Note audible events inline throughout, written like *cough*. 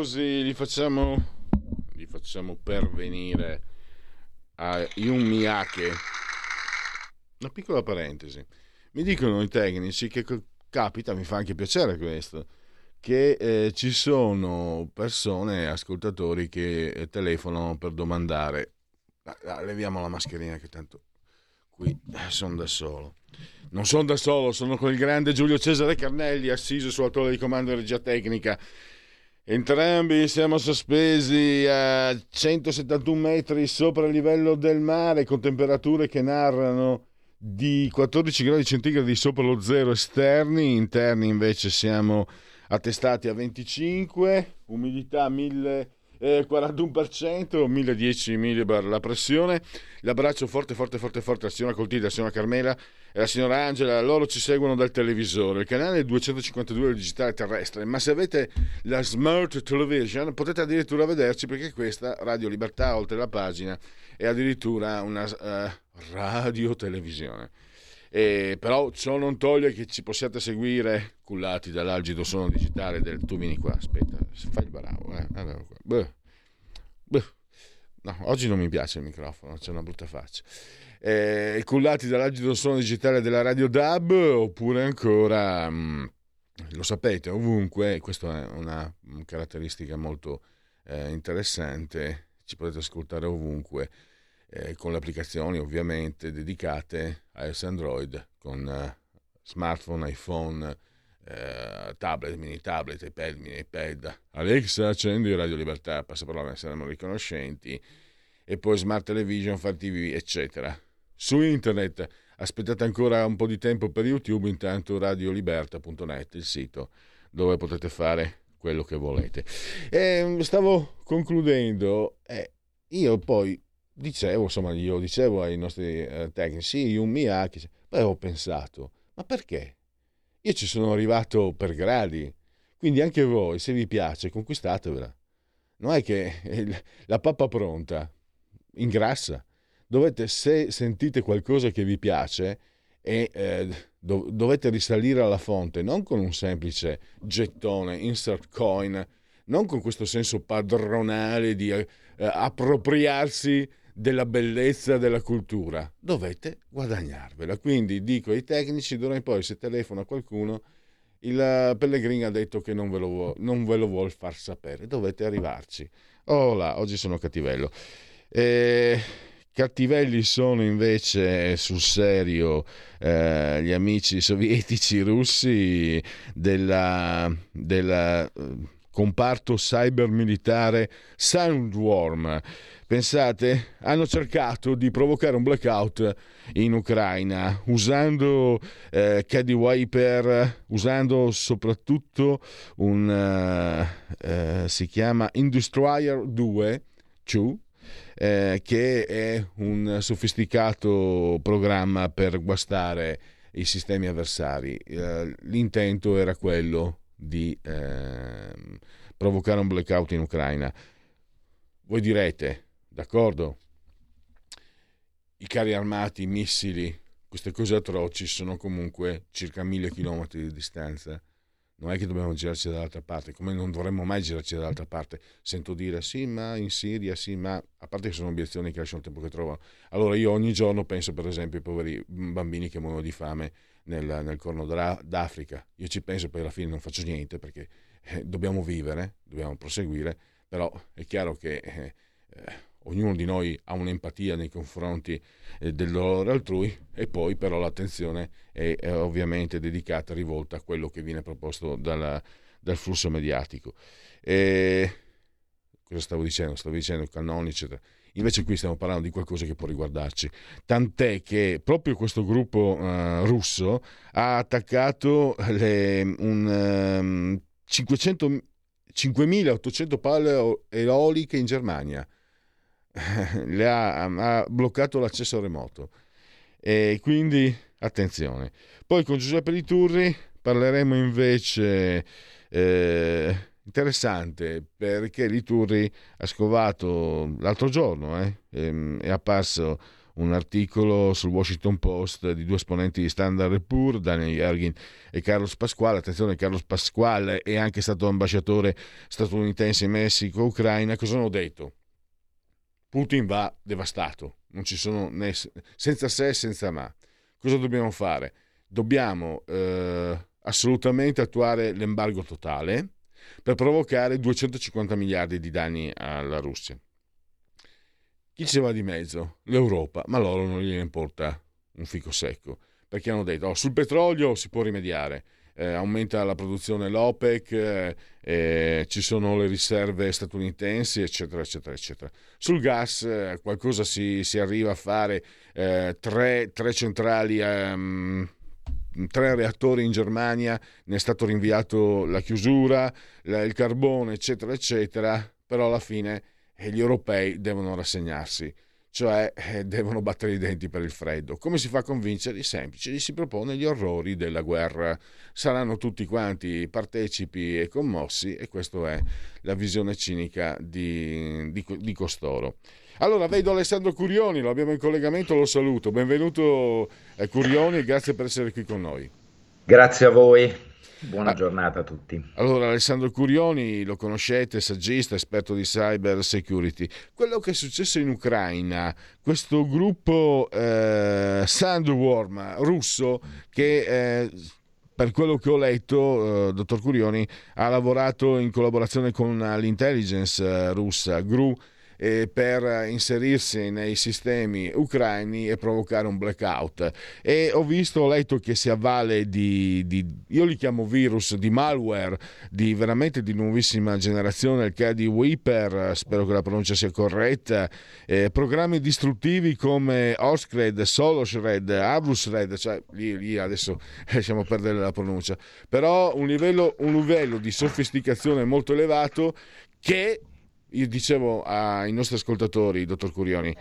Applausi li facciamo, li facciamo pervenire a Yun Miyake. Una piccola parentesi. Mi dicono i tecnici che capita, mi fa anche piacere questo, che eh, ci sono persone, ascoltatori che eh, telefonano per domandare. Ah, leviamo la mascherina che tanto qui eh, sono da solo. Non sono da solo, sono con il grande Giulio Cesare Carnelli assiso sulla torre di comando di regia tecnica Entrambi siamo sospesi a 171 metri sopra il livello del mare con temperature che narrano di 14 gradi centigradi sopra lo zero esterni, interni invece siamo attestati a 25, umidità 1000 eh, 41%, 1010 millibar la pressione. L'abbraccio forte, forte, forte, forte alla signora Coltida, alla signora Carmela e alla signora Angela. Loro ci seguono dal televisore. Il canale è 252 del digitale terrestre, ma se avete la Smart Television potete addirittura vederci perché questa Radio Libertà, oltre la pagina, è addirittura una uh, radio televisione. Eh, però ciò non toglie che ci possiate seguire cullati dall'algido suono digitale del tu vieni qua aspetta fai il bravo eh. allora, beh, beh. No, oggi non mi piace il microfono c'è una brutta faccia eh, cullati dall'algido suono digitale della radio DAB oppure ancora mh, mm, lo sapete ovunque questa è una caratteristica molto eh, interessante ci potete ascoltare ovunque eh, con le applicazioni ovviamente dedicate a iOS Android con eh, smartphone, iPhone, eh, tablet, mini tablet, iPad, mini iPad. Alexa, accendi Radio Libertà, passaparola, ne saremo riconoscenti. E poi Smart Television, Far TV, eccetera. Su internet aspettate ancora un po' di tempo per YouTube, intanto radioliberta.net, il sito dove potete fare quello che volete. E mm, stavo concludendo, eh, io poi dicevo, insomma, io dicevo ai nostri eh, tecnici, io un Miyake, poi ho pensato, ma perché? Io ci sono arrivato per gradi, quindi anche voi, se vi piace, conquistatevela. Non è che *laughs* la pappa pronta ingrassa. Dovete, se sentite qualcosa che vi piace, e eh, dovete risalire alla fonte, non con un semplice gettone, insert coin, non con questo senso padronale di eh, appropriarsi della bellezza della cultura, dovete guadagnarvela. Quindi dico ai tecnici, d'ora in poi se telefona qualcuno, il Pellegrini ha detto che non ve lo, non ve lo vuol far sapere, dovete arrivarci. Oh oggi sono cattivello. E... Cattivelli sono invece sul serio eh, gli amici sovietici russi della, della eh, comparto cyber militare Soundworm Pensate, hanno cercato di provocare un blackout in Ucraina usando eh, Caddy Wiper, usando soprattutto un uh, uh, si chiama Industrial 2, 2 eh, che è un sofisticato programma per guastare i sistemi avversari. Eh, l'intento era quello di ehm, provocare un blackout in Ucraina. Voi direte, d'accordo? I carri armati, i missili, queste cose atroci sono comunque circa mille chilometri di distanza. Non è che dobbiamo girarci dall'altra parte, come non dovremmo mai girarci dall'altra parte. Sento dire sì, ma in Siria, sì, ma a parte che sono obiezioni che lasciano il tempo che trovano. Allora io ogni giorno penso per esempio ai poveri bambini che muoiono di fame nel, nel corno d'Africa. Io ci penso, poi alla fine non faccio niente perché eh, dobbiamo vivere, dobbiamo proseguire, però è chiaro che eh, eh ognuno di noi ha un'empatia nei confronti eh, del dolore altrui e poi però l'attenzione è, è, ovviamente dedicata, rivolta a quello che viene proposto dalla, dal flusso mediatico. E, cosa stavo dicendo? Stavo dicendo cannoni, eccetera. Invece qui stiamo parlando di qualcosa che può riguardarci. Tant'è che proprio questo gruppo uh, russo ha attaccato le, un, um, 500, 5.800 palle eoliche in Germania. *laughs* Ha, ha bloccato l'accesso remoto. E quindi attenzione. Poi con Giuseppe Liturri parleremo invece... Eh, interessante perché Liturri ha scovato l'altro giorno, eh, ehm, è apparso un articolo sul Washington Post di due esponenti di Standard Poor, Daniel Yergin e Carlos Pasquale. Attenzione, Carlos Pasquale è anche stato ambasciatore statunitense in Messico, Ucraina. Cosa hanno detto? Putin va devastato, non ci sono né, senza se e senza ma. Cosa dobbiamo fare? Dobbiamo eh, assolutamente attuare l'embargo totale, per provocare 250 miliardi di danni alla Russia. Chi ci va di mezzo? L'Europa, ma loro non gli importa un fico secco, perché hanno detto oh, sul petrolio si può rimediare, eh, aumenta la produzione l'OPEC, eh, eh, ci sono le riserve statunitensi, eccetera, eccetera, eccetera. Sul gas eh, qualcosa si, si, arriva a fare, eh, tre, tre, centrali... Um, tre reattori in Germania, ne è stato rinviato la chiusura, il carbone, eccetera, eccetera, però alla fine eh, gli europei devono rassegnarsi, cioè eh, devono battere i denti per il freddo. Come si fa a convincerli? Semplice, gli si propone gli orrori della guerra. Saranno tutti quanti partecipi e commossi e questa è la visione cinica di, di, di costoro. Allora, vedo Alessandro Curioni, lo abbiamo in collegamento, lo saluto. Benvenuto eh, Curioni e grazie per essere qui con noi. Grazie a voi. Buona ah, giornata a tutti. Allora, Alessandro Curioni, lo conoscete, saggista, esperto di cyber security. Quello che è successo in Ucraina, questo gruppo eh, Sandworm russo che... Eh, per quello che ho letto, eh, dottor Curioni ha lavorato in collaborazione con l'intelligence eh, russa, GRU, eh, per inserirsi nei sistemi ucraini e provocare un blackout. E ho visto, ho letto che si avvale di, di io li chiamo virus, di malware, di veramente di nuovissima generazione, il che Weeper, spero che la pronuncia sia corretta, eh, programmi distruttivi come Oskred, Soloshred, Avrusred, cioè lì, lì adesso lasciamo perdere la pronuncia, però un livello, un livello di sofisticazione molto elevato che io dicevo ai nostri ascoltatori, dottor Curioni,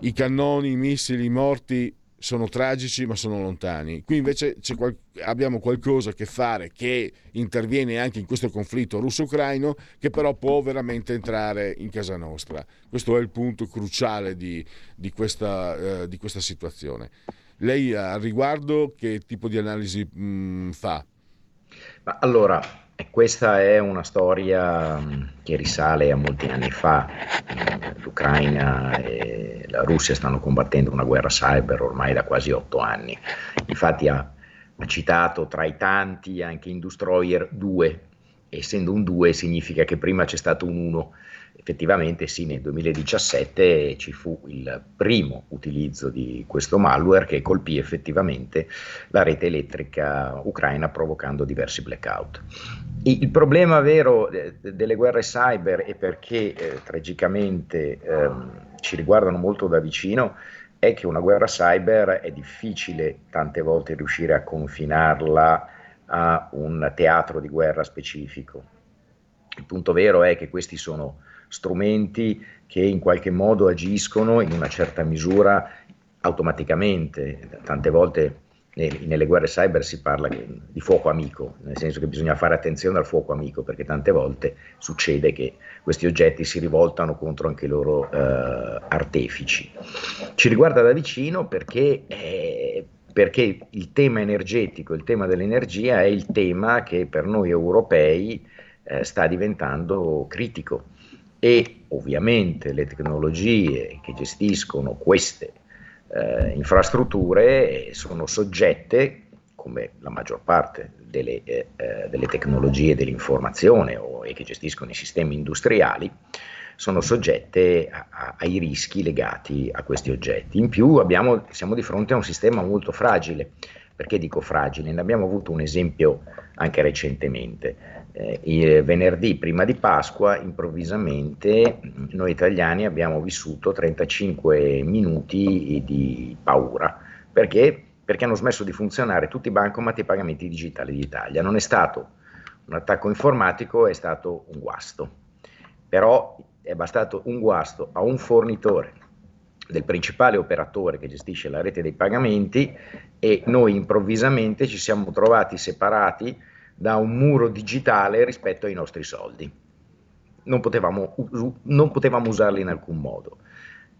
i cannoni, i missili, i morti sono tragici ma sono lontani. Qui invece qual- abbiamo qualcosa a che fare che interviene anche in questo conflitto russo-ucraino che però può veramente entrare in casa nostra. Questo è il punto cruciale di, di, questa, eh, di questa, situazione. Lei al riguardo che tipo di analisi mh, fa? Ma allora, questa è una storia mm, che risale a molti anni fa. L'Ucraina e la Russia stanno combattendo una guerra cyber ormai da quasi otto anni. Infatti ha, ha citato tra i tanti anche Industroyer 2, essendo un 2 significa che prima c'è stato un 1 effettivamente sì, nel 2017 ci fu il primo utilizzo di questo malware che colpì effettivamente la rete elettrica ucraina provocando diversi blackout. Il problema vero eh, delle guerre cyber e perché eh, tragicamente ehm, ci riguardano molto da vicino è che una guerra cyber è difficile tante volte riuscire a confinarla a un teatro di guerra specifico. Il punto vero è che questi sono strumenti che in qualche modo agiscono in una certa misura automaticamente. Tante volte nelle guerre cyber si parla di fuoco amico, nel senso che bisogna fare attenzione al fuoco amico, perché tante volte succede che questi oggetti si rivoltano contro anche i loro eh, artefici. Ci riguarda da vicino perché, eh, perché il tema energetico, il tema dell'energia è il tema che per noi europei eh, sta diventando critico e ovviamente le tecnologie che gestiscono queste eh, infrastrutture sono soggette, come la maggior parte delle, eh, eh, delle tecnologie dell'informazione o, e che gestiscono i sistemi industriali, sono soggette a, a, ai rischi legati a questi oggetti. In più abbiamo, siamo di fronte a un sistema molto fragile. Perché dico fragile? Ne abbiamo avuto un esempio anche recentemente eh, venerdì prima di Pasqua, improvvisamente noi italiani abbiamo vissuto 35 minuti di paura. Perché? Perché hanno smesso di funzionare tutti i bancomat e i pagamenti digitali d'Italia. Non è stato un attacco informatico, è stato un guasto. Però è bastato un guasto a un fornitore del principale operatore che gestisce la rete dei pagamenti e noi improvvisamente ci siamo trovati separati da un muro digitale rispetto ai nostri soldi. Non potevamo, non potevamo usarli in alcun modo.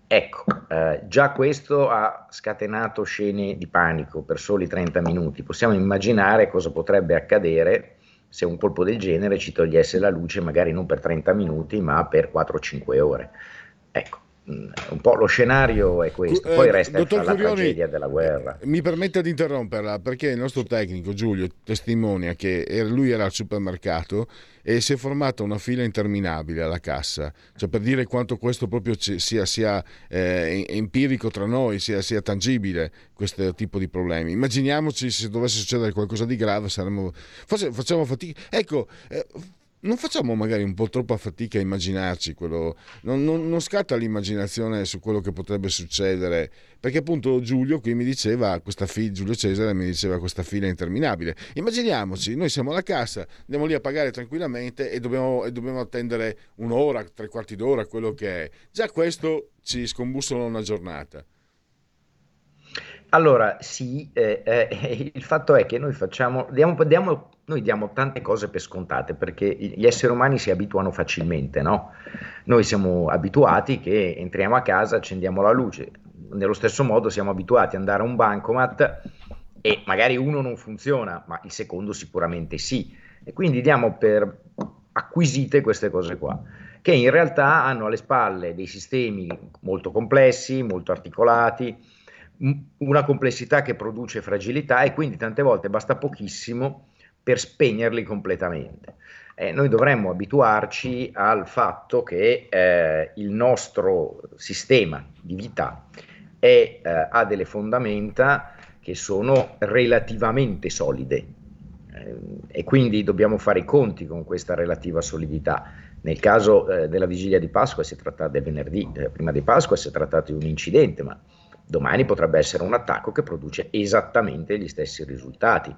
Ecco, eh, già questo ha scatenato scene di panico per soli 30 minuti. Possiamo immaginare cosa potrebbe accadere se un colpo del genere ci togliesse la luce, magari non per 30 minuti, ma per 4-5 ore. Ecco, un po' lo scenario è questo, poi eh, resta eh, la Curioni, tragedia della guerra. Mi permette di interromperla perché il nostro tecnico Giulio testimonia che lui era al supermercato e si è formata una fila interminabile alla cassa, cioè per dire quanto questo proprio sia, sia eh, empirico tra noi, sia, sia, tangibile questo tipo di problemi. Immaginiamoci se dovesse succedere qualcosa di grave, saremmo, forse facciamo fatica. Ecco, eh, non facciamo magari un po' troppa fatica a immaginarci quello, non, non, non, scatta l'immaginazione su quello che potrebbe succedere, perché appunto Giulio qui mi diceva, questa fila, Giulio Cesare mi diceva questa fila interminabile. Immaginiamoci, noi siamo alla cassa, andiamo lì a pagare tranquillamente e dobbiamo, e dobbiamo attendere un'ora, tre quarti d'ora, quello che è. Già questo ci scombussola una giornata. Allora, sì, eh, eh, *laughs* il fatto è che noi facciamo, diamo, diamo, noi diamo tante cose per scontate perché gli esseri umani si abituano facilmente, no? Noi siamo abituati che entriamo a casa, accendiamo la luce, nello stesso modo siamo abituati ad andare a un bancomat e magari uno non funziona, ma il secondo sicuramente sì. E quindi diamo per acquisite queste cose qua, che in realtà hanno alle spalle dei sistemi molto complessi, molto articolati una complessità che produce fragilità e quindi tante volte basta pochissimo per spegnerli completamente. Eh, noi dovremmo abituarci al fatto che eh, il nostro sistema di vita è, eh, ha delle fondamenta che sono relativamente solide eh, e quindi dobbiamo fare i conti con questa relativa solidità. Nel caso eh, della vigilia di Pasqua si è trattato del venerdì, eh, prima di Pasqua si è trattato di un incidente, ma domani potrebbe essere un attacco che produce esattamente gli stessi risultati.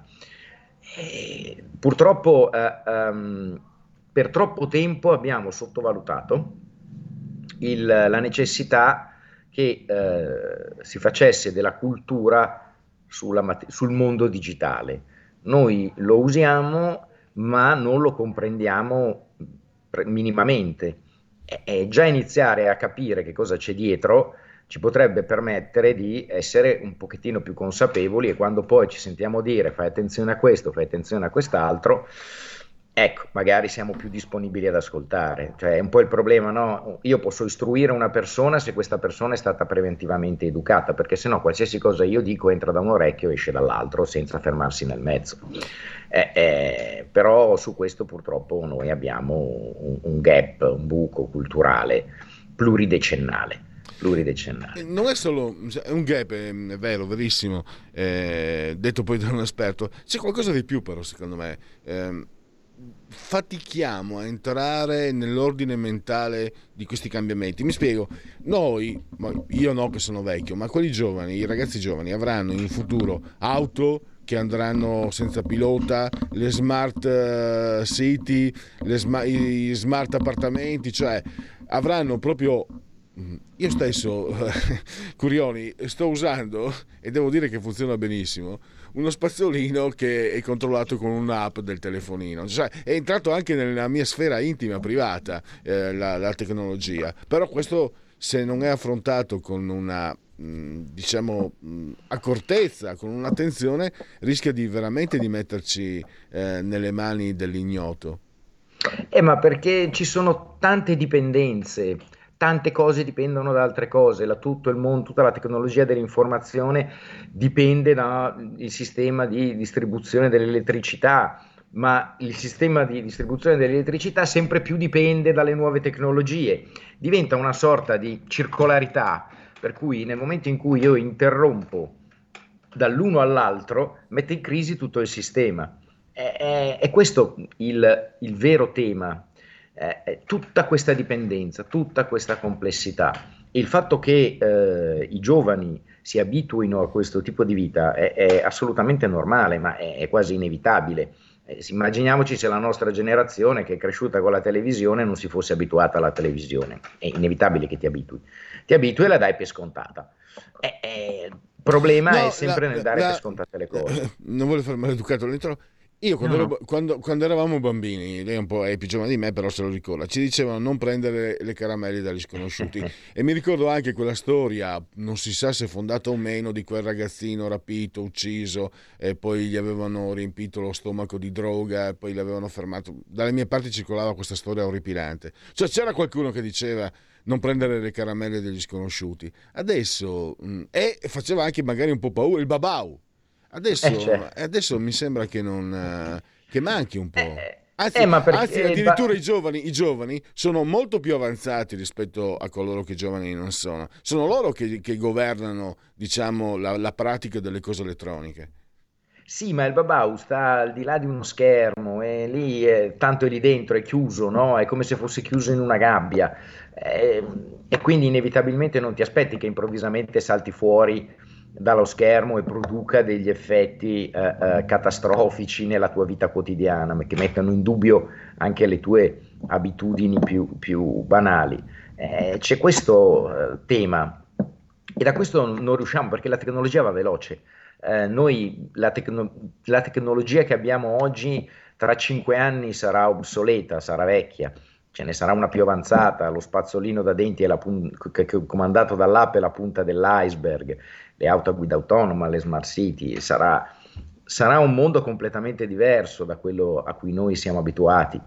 E purtroppo eh, um, per troppo tempo abbiamo sottovalutato il, la necessità che eh, si facesse della cultura sulla, sul mondo digitale. Noi lo usiamo, ma non lo comprendiamo minimamente. E già iniziare a capire che cosa c'è dietro ci potrebbe permettere di essere un pochettino più consapevoli e quando poi ci sentiamo dire fai attenzione a questo, fai attenzione a quest'altro, ecco, magari siamo più disponibili ad ascoltare. Cioè è un po' il problema, no? Io posso istruire una persona se questa persona è stata preventivamente educata, perché se no qualsiasi cosa io dico entra da un orecchio e esce dall'altro senza fermarsi nel mezzo. Eh, eh, però su questo purtroppo noi abbiamo un, un gap, un buco culturale pluridecennale pluridecennale. Non è solo è un gap, è, vero, verissimo, eh, detto poi da un esperto, c'è qualcosa di più però secondo me. Eh, fatichiamo a entrare nell'ordine mentale di questi cambiamenti. Mi spiego, noi, io no che sono vecchio, ma quelli giovani, i ragazzi giovani avranno in futuro auto che andranno senza pilota, le smart uh, city, le sma- i smart appartamenti, cioè avranno proprio io stesso, *laughs* Curioni, sto usando, e devo dire che funziona benissimo, uno spazzolino che è controllato con un'app del telefonino. Cioè, è entrato anche nella mia sfera intima, privata, eh, la, la, tecnologia. Però questo, se non è affrontato con una mm, diciamo mm, accortezza, con un'attenzione, rischia di veramente di metterci eh, nelle mani dell'ignoto. Eh, ma perché ci sono tante dipendenze tante cose dipendono da altre cose, la, tutto il mondo, tutta la tecnologia dell'informazione dipende dal sistema di distribuzione dell'elettricità, ma il sistema di distribuzione dell'elettricità sempre più dipende dalle nuove tecnologie, diventa una sorta di circolarità, per cui nel momento in cui io interrompo dall'uno all'altro, mette in crisi tutto il sistema. È, è questo il, il, vero tema, è tutta questa dipendenza, tutta questa complessità. Il fatto che eh, i giovani si abituino a questo tipo di vita è, è assolutamente normale, ma è, è quasi inevitabile. Eh, immaginiamoci se la nostra generazione che è cresciuta con la televisione non si fosse abituata alla televisione. È inevitabile che ti abitui. Ti abitui e la dai per scontata. Eh, eh, il problema no, è sempre la, nel dare la, per scontate le cose. *laughs* Non voglio fare maleducato, l'intro io quando, no. ero, quando, quando, eravamo bambini, lei è un po' è più giovane di me, però se lo ricorda, ci dicevano non prendere le caramelle dagli sconosciuti. *laughs* e mi ricordo anche quella storia, non si sa se fondata o meno, di quel ragazzino rapito, ucciso, e poi gli avevano riempito lo stomaco di droga, e poi l'avevano fermato. Dalle mie parti circolava questa storia orripilante. Cioè c'era qualcuno che diceva non prendere le caramelle degli sconosciuti. Adesso, mh, mm, e faceva anche magari un po' paura, il babau Adesso, eh, certo. adesso mi sembra che, non, eh, che manchi un po'. Eh, anzi, eh, anzi addirittura i, giovani, i, giovani, sono molto più avanzati rispetto a coloro che giovani non sono. Sono loro che, che governano diciamo, la, la, pratica delle cose elettroniche. Sì, ma il babau sta al di là di uno schermo e lì è, tanto è lì dentro, è chiuso, no? è come se fosse chiuso in una gabbia e, e quindi inevitabilmente non ti aspetti che improvvisamente salti fuori dallo schermo e produca degli effetti eh, eh, catastrofici nella tua vita quotidiana, che mettano in dubbio anche le tue abitudini più, più banali. Eh, c'è questo eh, tema e da questo non riusciamo perché la tecnologia va veloce. Eh, noi la, tecno- la tecnologia che abbiamo oggi tra cinque anni sarà obsoleta, sarà vecchia ce ne sarà una più avanzata, lo spazzolino da denti è pun- che, che, comandato dall'app è la punta dell'iceberg, le auto a guida autonoma, le smart city, sarà, sarà un mondo completamente diverso da quello a cui noi siamo abituati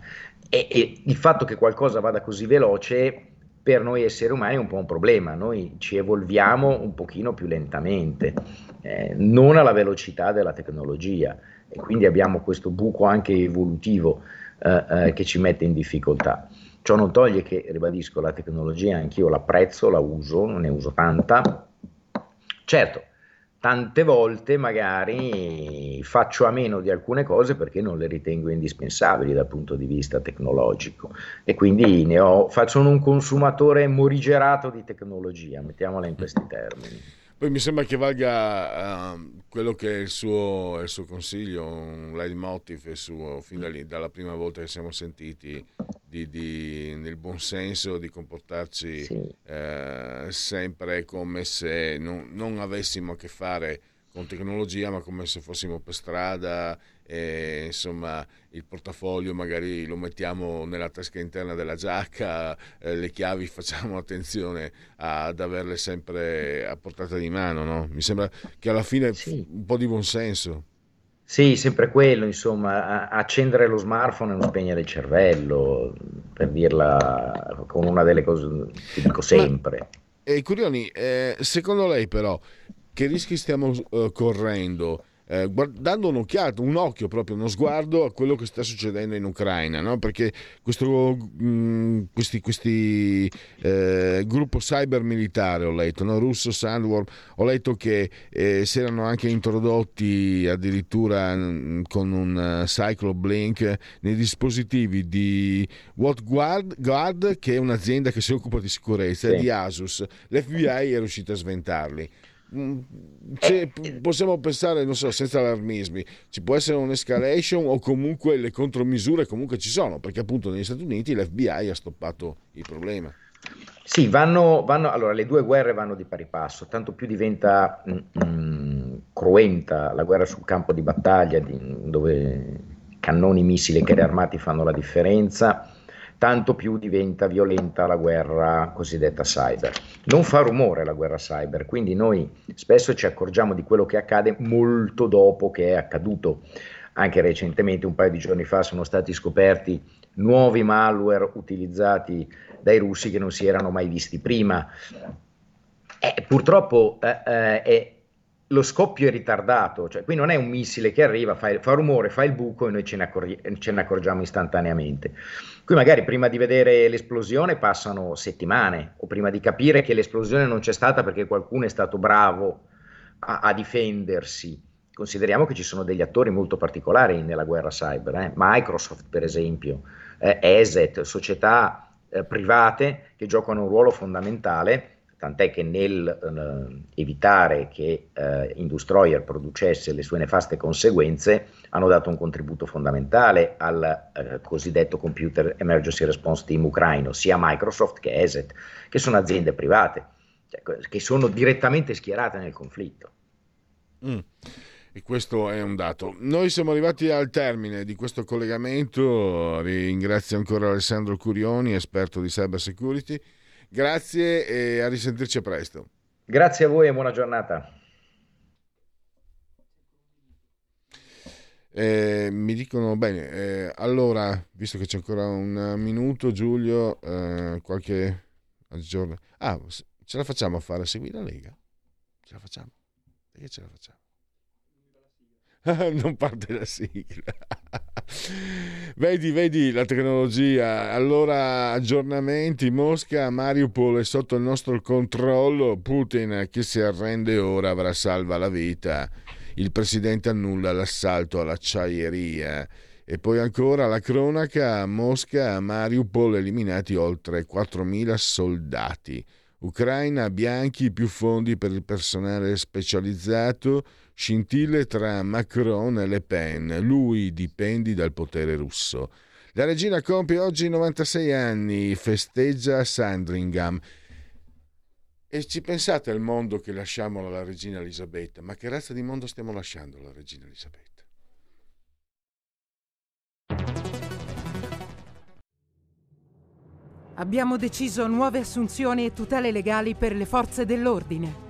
e, e il fatto che qualcosa vada così veloce per noi esseri umani è un po' un problema, noi ci evolviamo un pochino più lentamente, eh, non alla velocità della tecnologia e quindi abbiamo questo buco anche evolutivo eh, eh, che ci mette in difficoltà. Ciò non toglie che, ribadisco, la tecnologia anch'io l'apprezzo, la uso, ne uso tanta. Certo, tante volte magari faccio a meno di alcune cose perché non le ritengo indispensabili dal punto di vista tecnologico e quindi ne ho, faccio un consumatore morigerato di tecnologia, mettiamola in questi termini. Poi mi sembra che valga uh, quello che è il suo, il suo, consiglio, un leitmotiv il suo, fin da lì, dalla prima volta che siamo sentiti, di, di, nel buon senso di comportarci sì. uh, sempre come se non, non avessimo a che fare con tecnologia, ma come se fossimo per strada e insomma il portafoglio magari lo mettiamo nella tasca interna della giacca, eh, le chiavi *laughs* facciamo attenzione ad averle sempre a portata di mano, no? Mi sembra che alla fine sì. un po' di buonsenso. Sì, sempre quello, insomma, accendere lo smartphone e non spegnere il cervello, per dirla con una delle cose che dico sempre. Ma, eh, Curioni, eh, secondo lei però che rischi stiamo uh, correndo? Eh, dando un'occhiata, un occhio proprio, uno sguardo a quello che sta succedendo in Ucraina, no? perché questo mh, mm, questi, questi eh, gruppo cyber militare, ho letto, no? russo Sandworm, ho letto che eh, si erano anche introdotti addirittura mh, mm, con un uh, Cyclo Blink nei dispositivi di WhatGuard, Guard, che è un'azienda che si occupa di sicurezza, sì. di Asus. L'FBI è riuscito a sventarli. Mm, cioè, possiamo pensare, non so, senza allarmismi, ci può essere un'escalation o comunque le contromisure comunque ci sono, perché appunto negli Stati Uniti l'FBI ha stoppato il problema. Sì, vanno, vanno allora le due guerre vanno di pari passo, tanto più diventa mm, mm cruenta la guerra sul campo di battaglia, di, dove cannoni, missili e carri armati fanno la differenza tanto più diventa violenta la guerra cosiddetta cyber. Non fa rumore la guerra cyber, quindi noi spesso ci accorgiamo di quello che accade molto dopo che è accaduto. Anche recentemente, un paio di giorni fa, sono stati scoperti nuovi malware utilizzati dai russi che non si erano mai visti prima. Eh, purtroppo eh, eh, lo scoppio è ritardato, cioè qui non è un missile che arriva, fa, fa rumore, fa il buco e noi ce ne, accor- ce ne, accorgiamo istantaneamente. Qui magari prima di vedere l'esplosione passano settimane o prima di capire che l'esplosione non c'è stata perché qualcuno è stato bravo a, a difendersi consideriamo che ci sono degli attori molto particolari nella guerra cyber, eh? Microsoft per esempio, eh, ESET, società eh, private che giocano un ruolo fondamentale tant'è che nel eh, evitare che eh, Industroyer producesse le sue nefaste conseguenze hanno dato un contributo fondamentale al eh, cosiddetto Computer Emergency Response Team ucraino, sia Microsoft che ESET, che sono aziende private, cioè, che sono direttamente schierate nel conflitto. Mm. E questo è un dato. Noi siamo arrivati al termine di questo collegamento. Ringrazio ancora Alessandro Curioni, esperto di cyber security Grazie e a risentirci presto. Grazie a voi e buona giornata. Eh, mi dicono bene, eh, allora, visto che c'è ancora un minuto, Giulio, eh, qualche aggiornamento. Ah, ce la facciamo a fare a seguire la Lega? Ce la facciamo? Perché ce la facciamo? *laughs* non parte la sigla. vedi, vedi la tecnologia. Allora, aggiornamenti. Mosca, Mariupol è sotto il nostro controllo. Putin, che si arrende ora, avrà salva la vita. Il presidente annulla l'assalto all'acciaieria. E poi ancora la cronaca. Mosca, Mariupol, eliminati oltre 4.000 soldati. Ucraina, bianchi, più fondi per il personale specializzato Scintille tra Macron e Le Pen. Lui dipendi dal potere russo. La regina compie oggi 96 anni, festeggia Sandringham. E ci pensate al mondo che lasciamo alla regina Elisabetta? Ma che razza di mondo stiamo lasciando alla regina Elisabetta? Abbiamo deciso nuove assunzioni e tutele legali per le forze dell'ordine.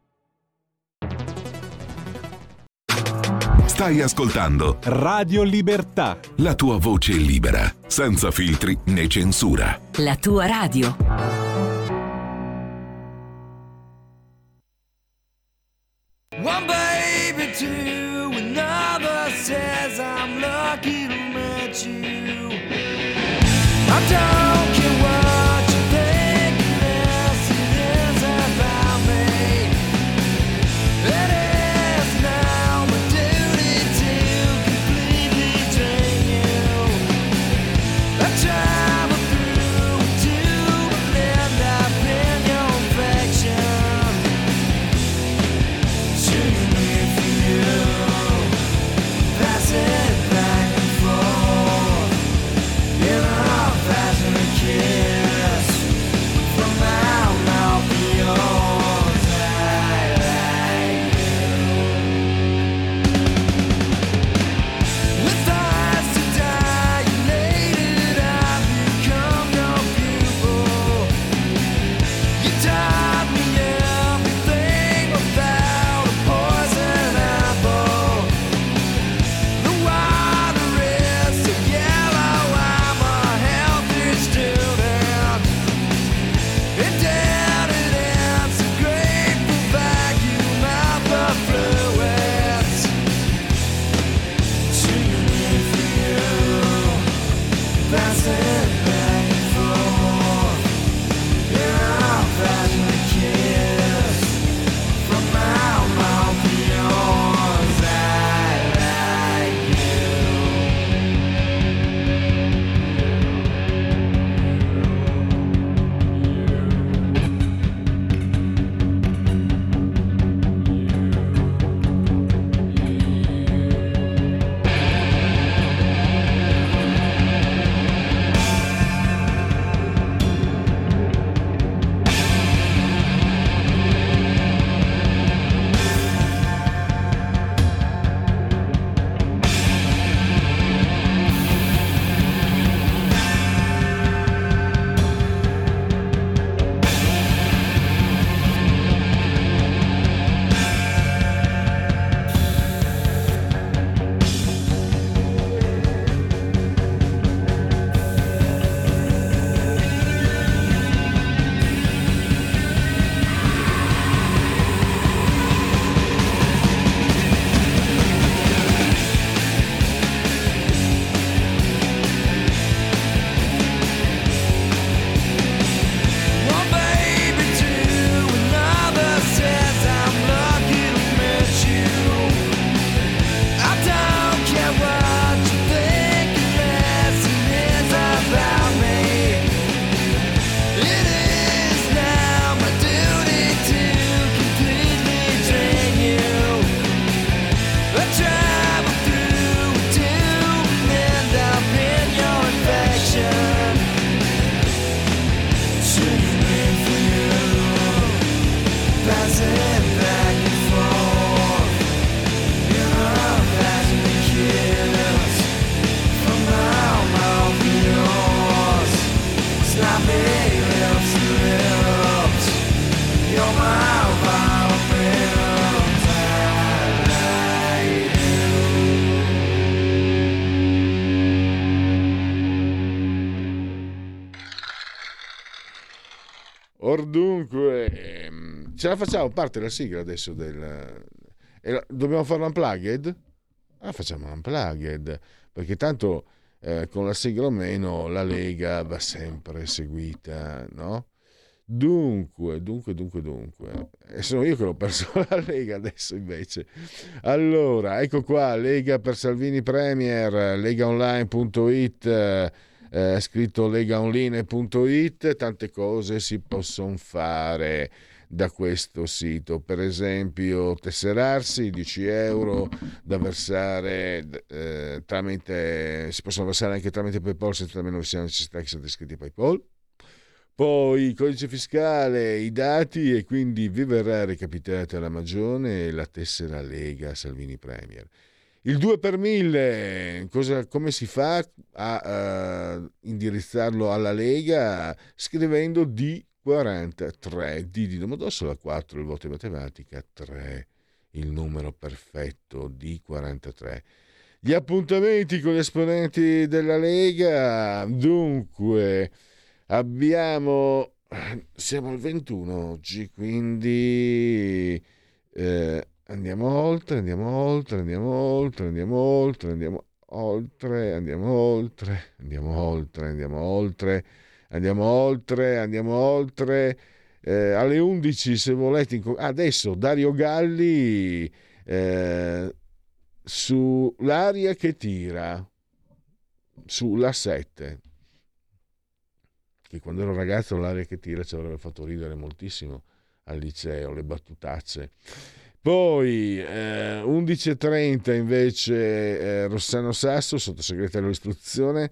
Stai ascoltando Radio Libertà. La tua voce libera, senza filtri né censura. La tua radio. One baby, two, another says I'm lucky to meet you. I don't ce la facciamo parte la sigla adesso del... e la- dobbiamo fare unplugged? Ah, facciamo unplugged, perché tanto eh, con la sigla o meno la Lega va sempre seguita, no? Dunque, dunque, dunque, dunque. E sono io che l'ho perso *laughs* la Lega adesso invece. Allora, ecco qua, Lega per Salvini Premier, legaonline.it, eh, eh, scritto legaonline.it, tante cose si possono fare da questo sito, per esempio tesserarsi 10 euro da versare eh, tramite, si possono versare anche tramite PayPal senza nemmeno vi sia necessità che siate iscritti a PayPal. Poi il codice fiscale, i dati e quindi vi verrà recapitata la magione e la tessera Lega Salvini Premier. Il 2 per 1000, cosa- come si fa a eh, indirizzarlo alla Lega? Scrivendo D43, D di Domodossola 4, il voto in matematica 3, il numero perfetto D43. Gli appuntamenti con gli esponenti della Lega, dunque, abbiamo, siamo al 21 oggi, quindi eh, andiamo oltre, andiamo oltre, andiamo oltre, andiamo oltre, andiamo oltre, andiamo oltre, andiamo oltre, andiamo oltre, andiamo oltre, andiamo oltre. Eh, alle 11 se volete inco- adesso Dario Galli eh, sull'aria che tira sulla 7 che quando ero ragazzo l'aria che tira ci avrebbe fatto ridere moltissimo al liceo, le battutacce. Poi eh, 11.30 invece eh, Rossano Sasso, sottosegretario all'istruzione,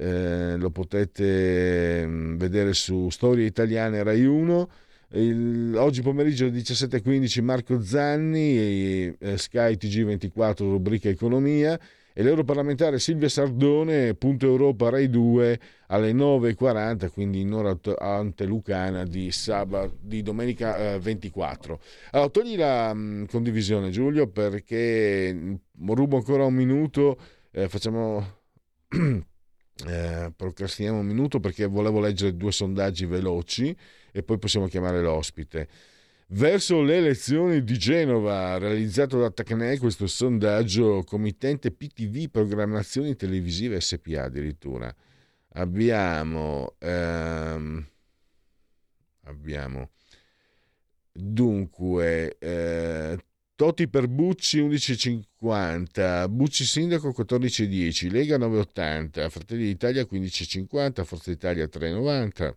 eh, lo potete mm, vedere su Storie Italiane Rai 1. Il- oggi pomeriggio alle 17.15 Marco Zanni, eh, Sky TG24 rubrica Economia e l'europarlamentare Silvia Sardone, punto Europa Rai 2 alle 9.40, quindi in ora ant- antelucana di, sabato, di domenica eh, 24. Allora, togli la mh, condivisione Giulio perché mh, rubo ancora un minuto, eh, facciamo... *clears throat* eh, procrastiniamo un minuto perché volevo leggere due sondaggi veloci e poi possiamo chiamare l'ospite. Verso le elezioni di Genova, realizzato da Tecne, questo sondaggio committente PTV Programmazioni Televisive SPA addirittura. Abbiamo, ehm, abbiamo dunque eh, Toti per Bucci 11,50, Bucci Sindaco 14,10, Lega 9,80, Fratelli d'Italia 15,50, Forza Italia 3,90,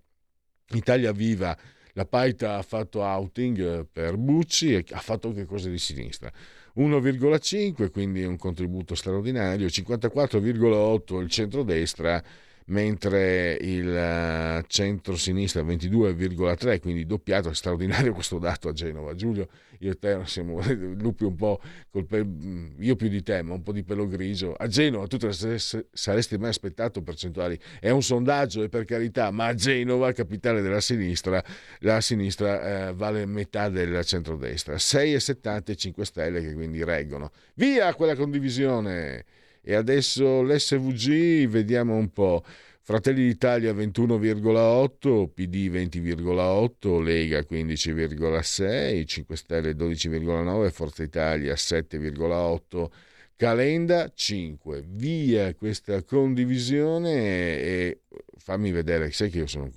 Italia Viva. La Paita ha fatto outing eh, per Bucci e ha fatto anche cose di sinistra. 1,5, quindi un contributo straordinario, 54,8 il centrodestra, mentre il eh, centro-sinistra 22,3, quindi doppiato, è straordinario *laughs* questo dato a Genova. Giulio, io e te siamo *laughs* lupi un po' col pe- io più di te, ma un po' di pelo grigio. A Genova tu saresti- mai aspettato percentuali? È un sondaggio, e per carità, ma a Genova, capitale della sinistra, la sinistra eh, vale metà del centrodestra. 6,70 e 5 Stelle che quindi reggono. Via quella condivisione! E adesso l'SVG, vediamo un po'. Fratelli d'Italia 21,8, PD 20,8, Lega 15,6, 5 Stelle 12,9, Forza Italia 7,8, Calenda 5. Via questa condivisione e fammi vedere, sai che io sono...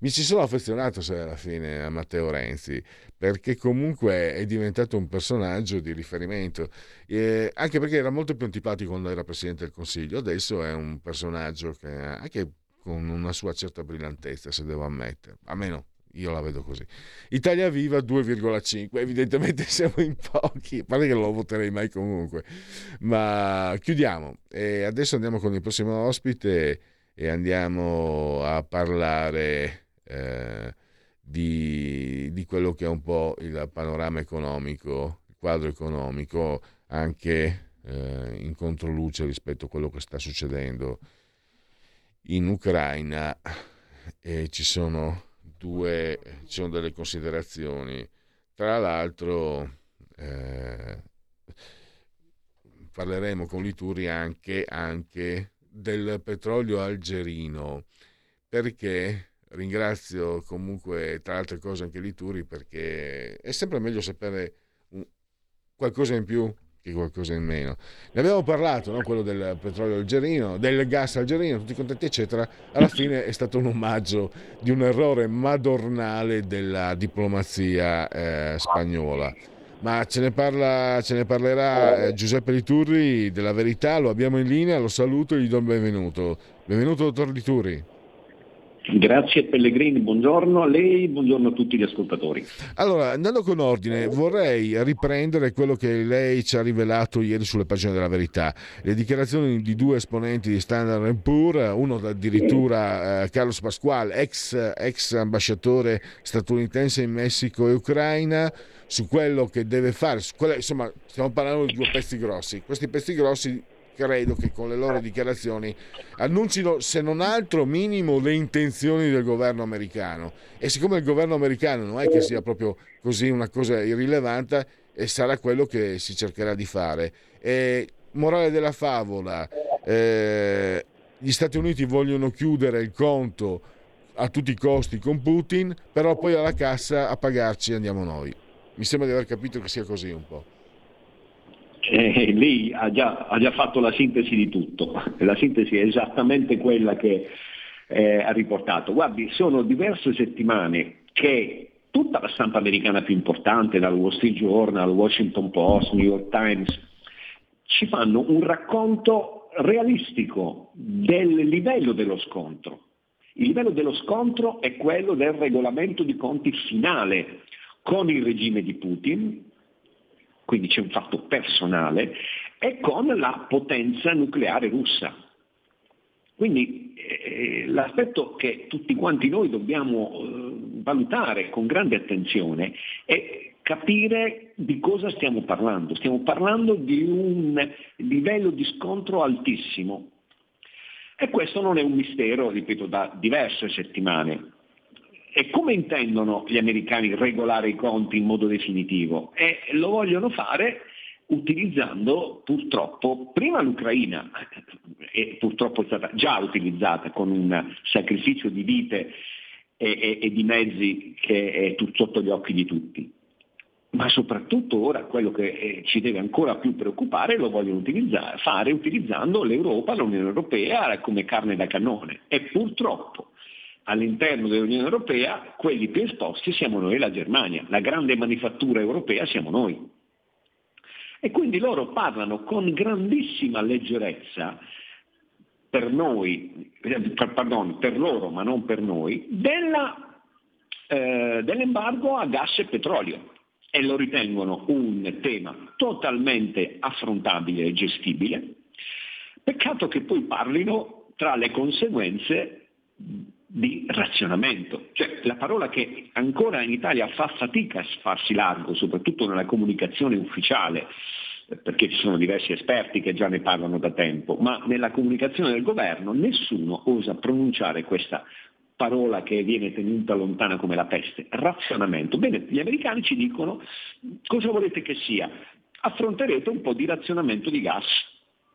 Mi ci sono affezionato sai, alla fine a Matteo Renzi, perché comunque è diventato un personaggio di riferimento, eh, anche perché era molto più antipatico quando era Presidente del Consiglio, adesso è un personaggio che anche con una sua certa brillantezza, se devo ammettere, almeno io la vedo così. Italia Viva 2,5, evidentemente *laughs* siamo in pochi, a parte che non lo voterei mai comunque, ma chiudiamo e adesso andiamo con il prossimo ospite e andiamo a parlare... Eh, di, di quello che è un po' il panorama economico, il quadro economico, anche eh, in controluce rispetto a quello che sta succedendo in Ucraina. E ci sono due, ci sono delle considerazioni. Tra l'altro, eh, parleremo con Lituri anche, anche del petrolio algerino, perché ringrazio comunque tra altre cose anche Lituri perché è sempre meglio sapere qualcosa in più che qualcosa in meno. Ne abbiamo parlato, no? quello del petrolio algerino, del gas algerino, tutti contenti eccetera. Alla fine è stato un omaggio di un errore madornale della diplomazia eh, spagnola. Ma ce ne, parla, ce ne parlerà eh, Giuseppe Liturri della Verità, lo abbiamo in linea, lo saluto e gli do il benvenuto. Benvenuto dottor Liturri. Grazie Pellegrini, buongiorno a lei, buongiorno a tutti gli ascoltatori. Allora, andando con ordine, vorrei riprendere quello che lei ci ha rivelato ieri sulle pagine della Verità, le dichiarazioni di due esponenti di Standard Poor's, uno addirittura eh, Carlos Pasquale, ex, ex ambasciatore statunitense in Messico e Ucraina, su quello che deve fare, quella- insomma stiamo parlando di due pezzi grossi, questi pezzi grossi credo che con le loro dichiarazioni annuncino se non altro minimo le intenzioni del governo americano. E siccome il governo americano non è che sia proprio così una cosa irrilevante e sarà quello che si cercherà di fare. E, morale della favola eh, gli Stati Uniti vogliono chiudere il conto a tutti i costi con Putin però poi alla cassa a pagarci andiamo noi. Mi sembra di aver capito che sia così un po' Eh, lei ha già, ha già fatto la sintesi di tutto, la sintesi è esattamente quella che eh, ha riportato. Guardi, sono diverse settimane che tutta la stampa americana più importante, dal Wall Street Journal, Washington Post, New York Times, ci fanno un racconto realistico del livello dello scontro. Il livello dello scontro è quello del regolamento di conti finale con il regime di Putin, quindi c'è un fatto personale, e con la potenza nucleare russa. Quindi eh, l'aspetto che tutti quanti noi dobbiamo eh, valutare con grande attenzione è capire di cosa stiamo parlando. Stiamo parlando di un livello di scontro altissimo. E questo non è un mistero, ripeto, da diverse settimane. E come intendono gli americani regolare i conti in modo definitivo? E lo vogliono fare utilizzando purtroppo prima l'Ucraina, e purtroppo è stata già utilizzata con un sacrificio di vite e, e- e di mezzi che è tutto sotto gli occhi di tutti. Ma soprattutto ora quello che eh, ci deve ancora più preoccupare lo vogliono fare utilizzando l'Europa, l'Unione Europea come carne da cannone. E purtroppo all'interno dell'Unione Europea quelli più esposti siamo noi e la Germania, la grande manifattura europea siamo noi. E quindi loro parlano con grandissima leggerezza per noi, pardon, per loro ma non per noi, della, eh, dell'embargo a gas e petrolio e lo ritengono un tema totalmente affrontabile e gestibile. Peccato che poi parlino tra le conseguenze di razionamento, cioè la parola che ancora in Italia fa fatica a farsi largo, soprattutto nella comunicazione ufficiale, perché ci sono diversi esperti che già ne parlano da tempo, ma nella comunicazione del governo nessuno osa pronunciare questa parola che viene tenuta lontana come la peste, razionamento. Bene, gli americani ci dicono cosa volete che sia? Affronterete un po' di razionamento di gas,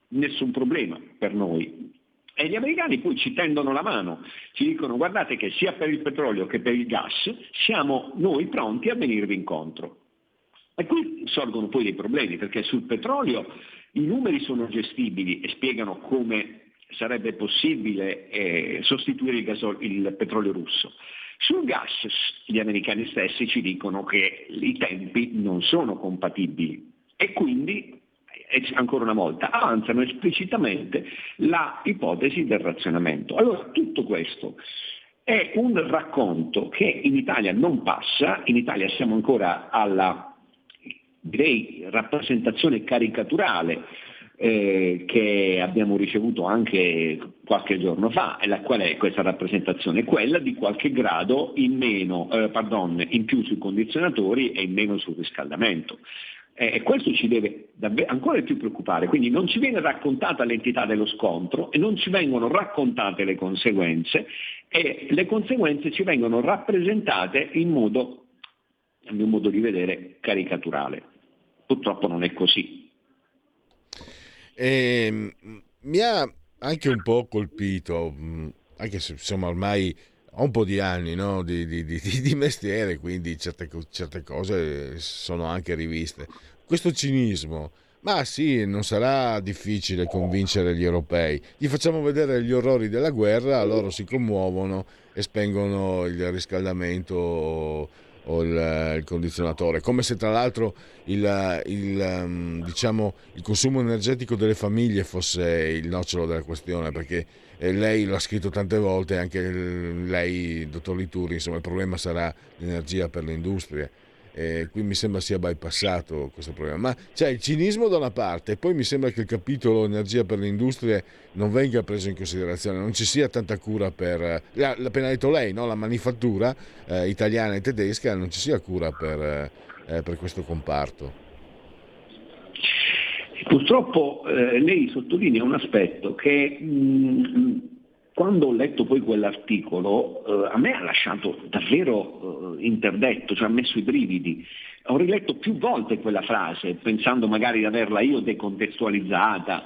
nessun problema per noi. E gli americani poi ci tendono la mano, ci dicono guardate che sia per il petrolio che per il gas siamo noi pronti a venirvi incontro. E qui sorgono poi dei problemi, perché sul petrolio i numeri sono gestibili e spiegano come sarebbe possibile eh, sostituire il, gasol- il petrolio russo. Sul gas gli americani stessi ci dicono che i tempi non sono compatibili e quindi ancora una volta avanzano esplicitamente la ipotesi del razionamento. Allora tutto questo è un racconto che in Italia non passa, in Italia siamo ancora alla direi, rappresentazione caricaturale eh, che abbiamo ricevuto anche qualche giorno fa. E la, qual è questa rappresentazione? Quella di qualche grado in, meno, eh, pardon, in più sui condizionatori e in meno sul riscaldamento. Eh, E questo ci deve ancora più preoccupare, quindi non ci viene raccontata l'entità dello scontro e non ci vengono raccontate le conseguenze e le conseguenze ci vengono rappresentate in modo, a mio modo di vedere, caricaturale. Purtroppo non è così. E, mh, mi ha anche un po' colpito, anche se insomma ormai ho un po' di anni no, di, di- di- di mestiere, quindi certe, certe cose sono anche riviste. Questo cinismo, ma sì, non sarà difficile convincere gli europei. Gli facciamo vedere gli orrori della guerra, loro si commuovono e spengono il riscaldamento o il, il condizionatore, come se tra l'altro il, il, ehm, diciamo, il consumo energetico delle famiglie fosse il nocciolo della questione, perché eh, lei l'ha scritto tante volte, anche lei, dottor Lituri, insomma il problema sarà l'energia per le industrie. E qui mi sembra sia bypassato questo problema. Ma c'è il cinismo da una parte, e poi mi sembra che il capitolo energia per le industrie non venga preso in considerazione, non ci sia tanta cura per, l'ha appena detto lei, no? la manifattura eh, italiana e tedesca, non ci sia cura per, eh, per questo comparto. Purtroppo eh, lei sottolinea un aspetto che mh, quando ho letto poi quell'articolo eh, a me ha lasciato davvero eh, interdetto, cioè ha messo i brividi. Ho riletto più volte quella frase, pensando magari di averla io decontestualizzata,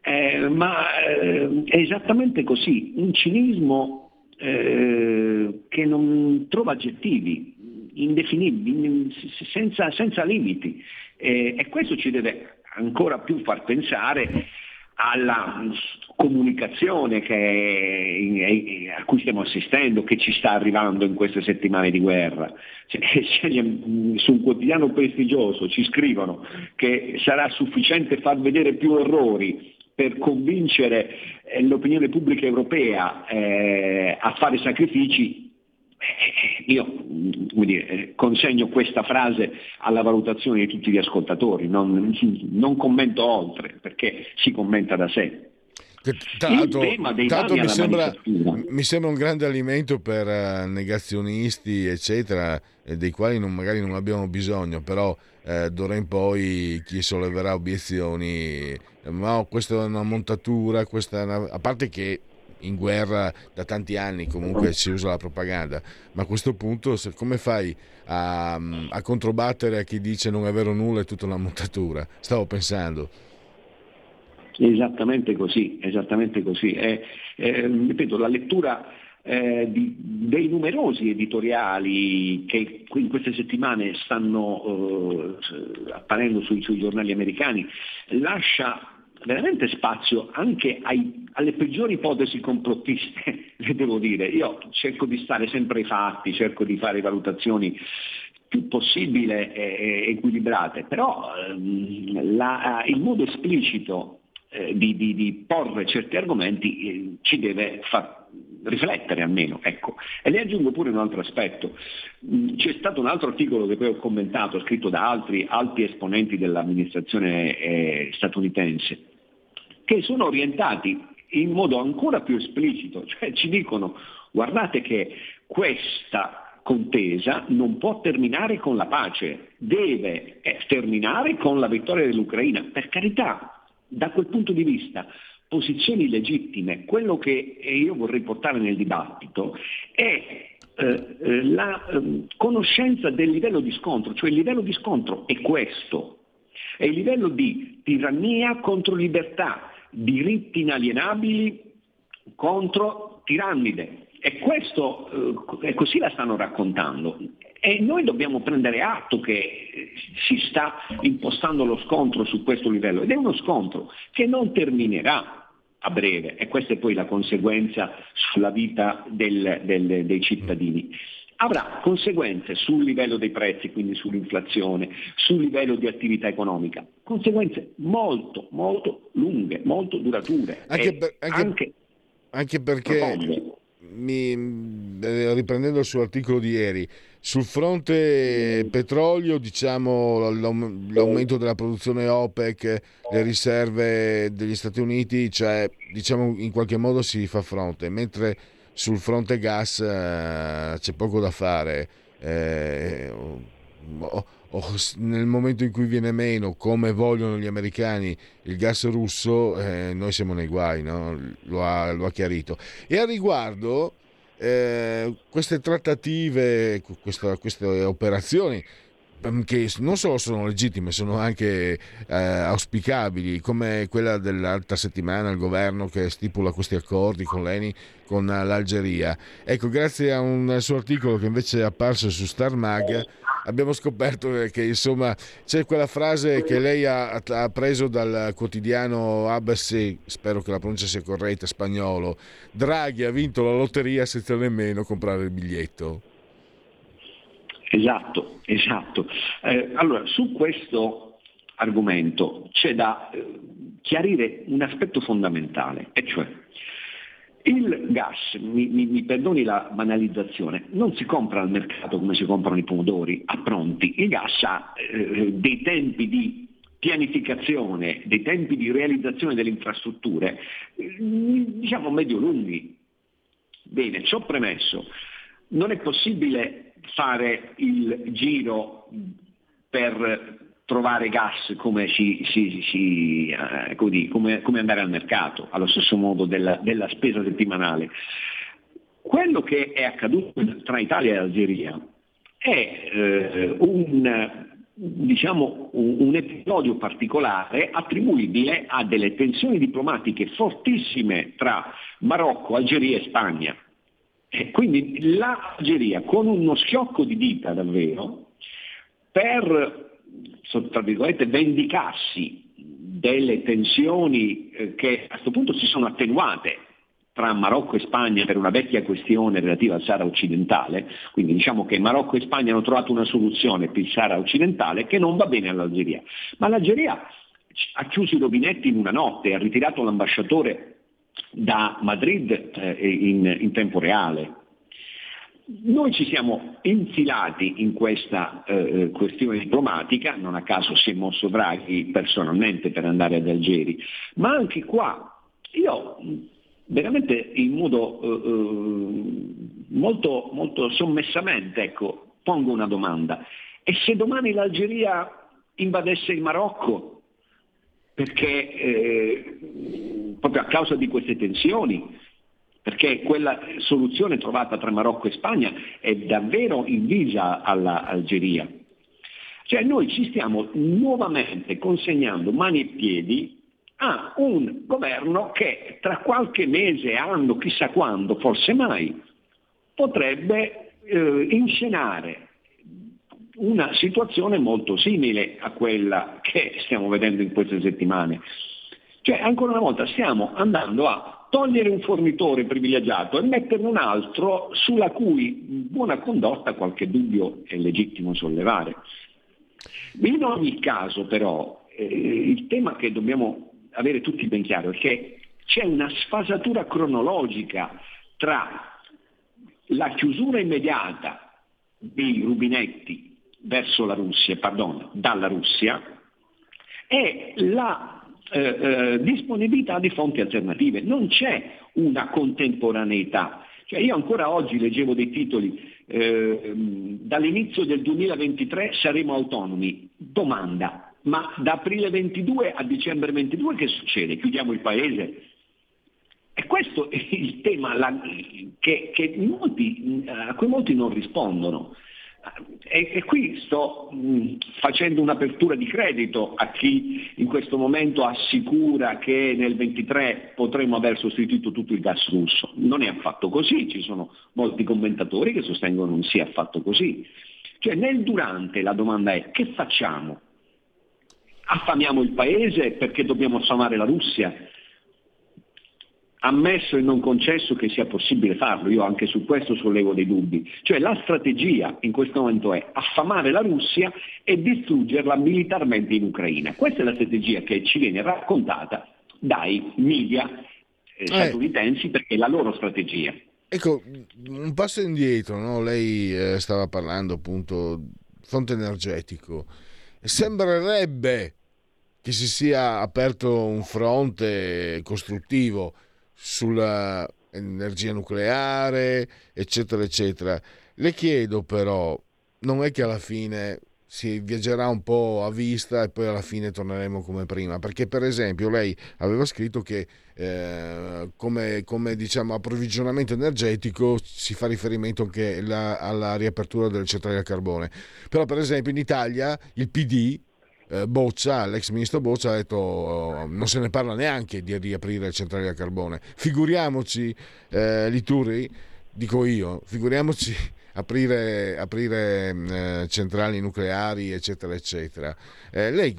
eh, ma eh, è esattamente così, un cinismo eh, che non trova aggettivi, indefinibili, in- senza, senza limiti. E questo ci deve ancora più far pensare alla comunicazione che- a cui stiamo assistendo, che ci sta arrivando in queste settimane di guerra. Cioè, *laughs* su un quotidiano prestigioso ci scrivono che sarà sufficiente far vedere più errori per convincere eh, l'opinione pubblica europea eh, a fare sacrifici, io mm, dire, eh, consegno questa frase alla valutazione di tutti gli ascoltatori, non, non commento oltre perché si commenta da sé. L'altro danni mi, sembra, mi sembra un grande alimento per eh, negazionisti, eccetera, eh, dei quali non- magari non abbiamo bisogno, però eh, d'ora in poi chi solleverà obiezioni, eh, ma oh, questa è una montatura, questa è una- a parte che in guerra da tanti anni comunque si usa la propaganda, ma a questo punto se- come fai a, a controbattere a chi dice non è vero nulla, è tutta una montatura? Stavo pensando. Esattamente così, esattamente così. Eh, eh, ripeto, la lettura eh, di- dei numerosi editoriali che in queste settimane stanno eh, apparendo sui, sui giornali americani lascia veramente spazio anche ai- alle peggiori ipotesi complottiste, *laughs* le devo dire. Io cerco di stare sempre ai fatti, cerco di fare valutazioni più possibile eh, equilibrate, però ehm, la- il modo esplicito eh, di, di- di porre certi argomenti eh, ci deve far riflettere almeno. Ecco. E le aggiungo pure un altro aspetto. Mm, C'è stato un altro articolo che poi ho commentato, scritto da altri alti esponenti dell'amministrazione eh, statunitense, che sono orientati in modo ancora più esplicito, cioè ci dicono guardate che questa contesa non può terminare con la pace, deve eh, terminare con la vittoria dell'Ucraina. Per carità, da quel punto di vista, posizioni legittime, quello che eh, io vorrei portare nel dibattito è eh, eh, la ehm, conoscenza del livello di scontro, cioè il livello di scontro è questo, è il livello di tirannia contro libertà, diritti inalienabili contro tirannide. E questo, eh, così la stanno raccontando. E noi dobbiamo prendere atto che si sta impostando lo scontro su questo livello ed è uno scontro che non terminerà a breve e questa è poi la conseguenza sulla vita del- del- dei cittadini. Avrà conseguenze sul livello dei prezzi, quindi sull'inflazione, sul livello di attività economica, conseguenze molto, molto lunghe, molto durature. Anche per- anche- anche Anche perché, mi- eh, riprendendo il suo articolo di ieri, sul fronte petrolio, diciamo, l'aum- l'aumento della produzione OPEC, le riserve degli Stati Uniti, cioè, diciamo, in qualche modo si fa fronte, mentre sul fronte gas eh, c'è poco da fare. Eh, o- o nel momento in cui viene meno, come vogliono gli americani, il gas russo, eh, noi siamo nei guai, no? lo, ha, lo ha chiarito. E a riguardo, eh, queste trattative, questa- queste operazioni, che non solo sono legittime, sono anche eh, auspicabili, come quella dell'altra settimana, il governo che stipula questi accordi con l'ENI, con eh, l'Algeria. Ecco, grazie a un suo articolo che invece è apparso su Star Mag, abbiamo scoperto che insomma c'è quella frase che lei ha, ha preso dal quotidiano ABC, spero che la pronuncia sia corretta, spagnolo. Draghi ha vinto la lotteria senza nemmeno comprare il biglietto. Esatto, esatto. Eh, allora, su questo argomento c'è da eh, chiarire un aspetto fondamentale, e cioè il gas, mi, mi- mi perdoni la banalizzazione, non si compra al mercato come si comprano i pomodori a pronti, il gas ha eh, dei tempi di pianificazione, dei tempi di realizzazione delle infrastrutture, eh, diciamo medio-lunghi. Bene, ciò premesso, non è possibile fare il giro per trovare gas come, si- si- si- eh, come come andare al mercato, allo stesso modo della, della spesa settimanale. Quello che è accaduto tra Italia e Algeria è eh, un, diciamo, un, un episodio particolare attribuibile a delle tensioni diplomatiche fortissime tra Marocco, Algeria e Spagna. E quindi l'Algeria con uno schiocco di dita davvero per tra virgolette, vendicarsi delle tensioni eh, che a questo punto si sono attenuate tra Marocco e Spagna per una vecchia questione relativa al Sahara occidentale, quindi diciamo che Marocco e Spagna hanno trovato una soluzione per il Sahara occidentale che non va bene all'Algeria, ma l'Algeria ha chiuso i rubinetti in una notte, ha ritirato l'ambasciatore da Madrid eh, in, in tempo reale. Noi ci siamo infilati in questa eh, questione diplomatica, non a caso si è mosso Draghi personalmente per andare ad Algeri, ma anche qua io veramente in modo eh, eh, molto, molto sommessamente ecco, pongo una domanda. E se domani l'Algeria invadesse il Marocco? Perché eh, proprio a causa di queste tensioni, perché quella soluzione trovata tra Marocco e Spagna è davvero invisa all'Algeria. Cioè noi ci stiamo nuovamente consegnando mani e piedi a un governo che tra qualche mese, anno, chissà quando, forse mai, potrebbe eh, inscenare una situazione molto simile a quella che stiamo vedendo in queste settimane. Cioè, ancora una volta, stiamo andando a togliere un fornitore privilegiato e metterne un altro sulla cui buona condotta qualche dubbio è legittimo sollevare. In ogni caso, però, eh, il tema che dobbiamo avere tutti ben chiaro è che c'è una sfasatura cronologica tra la chiusura immediata dei rubinetti verso la Russia, pardon, dalla Russia e la eh, eh, disponibilità di fonti alternative. Non c'è una contemporaneità. Cioè io ancora oggi leggevo dei titoli, eh, dall'inizio del 2023 saremo autonomi. Domanda, ma da aprile 22 a dicembre 22 che succede? Chiudiamo il paese? E questo è il tema la, che, che molti, a cui molti non rispondono. E, e, qui sto mh, facendo un'apertura di credito a chi in questo momento assicura che nel 23 potremmo aver sostituito tutto il gas russo. Non è affatto così, ci sono molti commentatori che sostengono non sia affatto così. Cioè nel durante la domanda è che facciamo? Affamiamo il paese perché dobbiamo affamare la Russia? Ammesso e non concesso che sia possibile farlo, io anche su questo sollevo dei dubbi, cioè la strategia in questo momento è affamare la Russia e distruggerla militarmente in Ucraina. Questa è la strategia che ci viene raccontata dai media eh, statunitensi perché è la loro strategia. Ecco, un passo indietro, no? lei eh, stava parlando appunto fonte energetico. Sembrerebbe che si sia aperto un fronte costruttivo sull'energia nucleare, eccetera, eccetera. Le chiedo però, non è che alla fine si viaggerà un po' a vista e poi alla fine torneremo come prima, perché per esempio lei aveva scritto che eh, come, come, diciamo approvvigionamento energetico si fa riferimento anche la, alla riapertura delle centrali a carbone, però per esempio in Italia il PD Boccia, l'ex ministro Boccia ha detto oh, non se ne parla neanche di riaprire le centrali a carbone, figuriamoci eh, Lituri, dico io, figuriamoci *laughs* aprire, aprire eh, centrali nucleari, eccetera, eccetera. Eh, lei,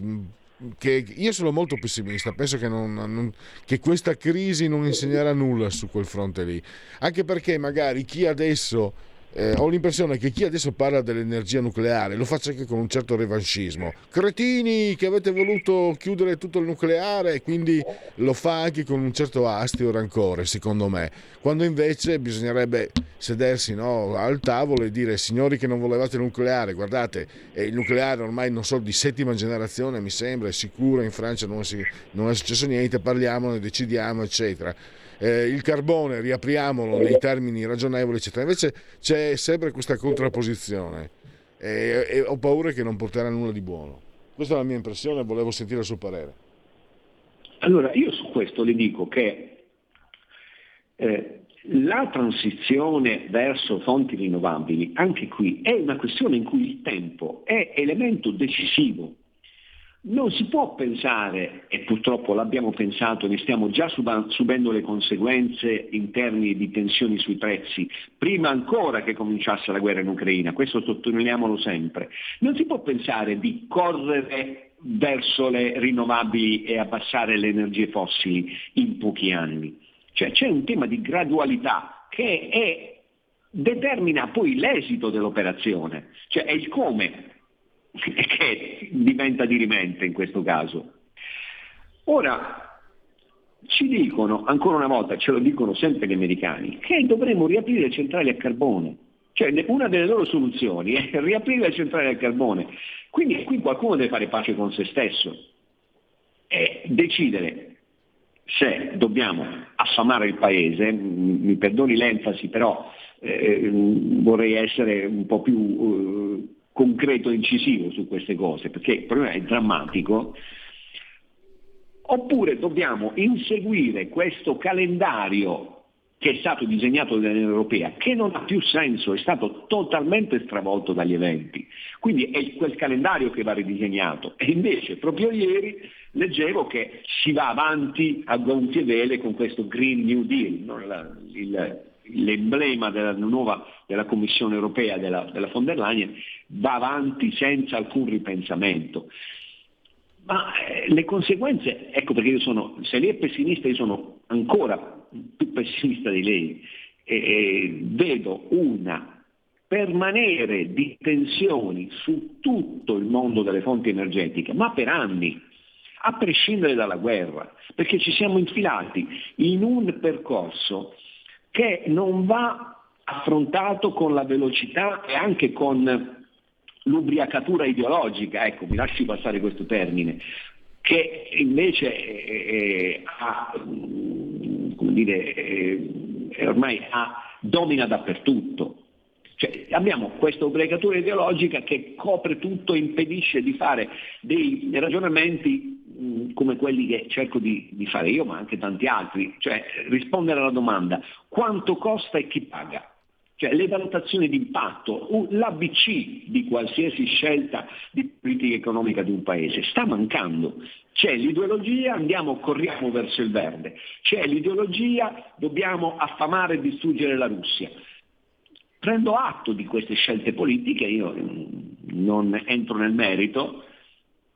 che io sono molto pessimista, penso che, non, non, che, questa crisi non insegnerà nulla su quel fronte lì, anche perché magari chi adesso eh, ho l'impressione che chi adesso parla dell'energia nucleare lo faccia anche con un certo revanchismo. Cretini che avete voluto chiudere tutto il nucleare e quindi lo fa anche con un certo astio rancore, secondo me. Quando invece bisognerebbe sedersi no, al tavolo e dire signori che non volevate il nucleare, guardate, il nucleare ormai non so di settima generazione mi sembra, è sicuro, in Francia non, si, non è successo niente, parliamone, decidiamo, eccetera eh, il carbone riapriamolo nei termini ragionevoli, eccetera. Invece c'è sempre questa contrapposizione e, e ho paura che non porterà nulla di buono. Questa è la mia impressione, volevo sentire il suo parere. Allora, io su questo le dico che eh, la transizione verso fonti rinnovabili, anche qui, è una questione in cui il tempo è elemento decisivo non si può pensare, e purtroppo l'abbiamo pensato, ne stiamo già subendo le conseguenze in termini di tensioni sui prezzi, prima ancora che cominciasse la guerra in Ucraina, questo sottolineiamolo sempre, non si può pensare di correre verso le rinnovabili e abbassare le energie fossili in pochi anni. Cioè c'è un tema di gradualità che è, determina poi l'esito dell'operazione, cioè è il come *laughs* che diventa dirimente in questo caso. Ora, ci dicono, ancora una volta, ce lo dicono sempre gli americani, che dovremmo riaprire le centrali a carbone. Cioè una delle loro soluzioni è *laughs* riaprire le centrali a carbone. Quindi qui qualcuno deve fare pace con se stesso e decidere se dobbiamo affamare il paese, mi perdoni l'enfasi, però eh, vorrei essere un po' più eh, concreto e incisivo su queste cose, perché il problema è drammatico, oppure dobbiamo inseguire questo calendario che è stato disegnato dall'Unione Europea, che non ha più senso, è stato totalmente stravolto dagli eventi. Quindi è quel calendario che va ridisegnato. E invece proprio ieri leggevo che si va avanti a gonfie vele con questo Green New Deal, no? Il, l'emblema della nuova della Commissione europea della, della von der Leyen va avanti senza alcun ripensamento. Ma eh, le conseguenze, ecco perché io sono, se lei è pessimista io sono ancora più pessimista di lei, e, vedo una permanere di tensioni su tutto il mondo delle fonti energetiche, ma per anni, a prescindere dalla guerra, perché ci siamo infilati in un percorso che non va affrontato con la velocità e anche con l'ubriacatura ideologica, ecco, mi lasci passare questo termine, che invece eh, ha, come dire, eh, ormai ha, domina dappertutto. Cioè, abbiamo questa ubriacatura ideologica che copre tutto e impedisce di fare dei ragionamenti come quelli che cerco di, di, fare io, ma anche tanti altri, cioè rispondere alla domanda quanto costa e chi paga. Cioè le valutazioni di impatto, l'ABC di qualsiasi scelta di politica economica di un paese sta mancando. C'è l'ideologia, andiamo, corriamo verso il verde. C'è l'ideologia, dobbiamo affamare e distruggere la Russia prendo atto di queste scelte politiche, io non entro nel merito,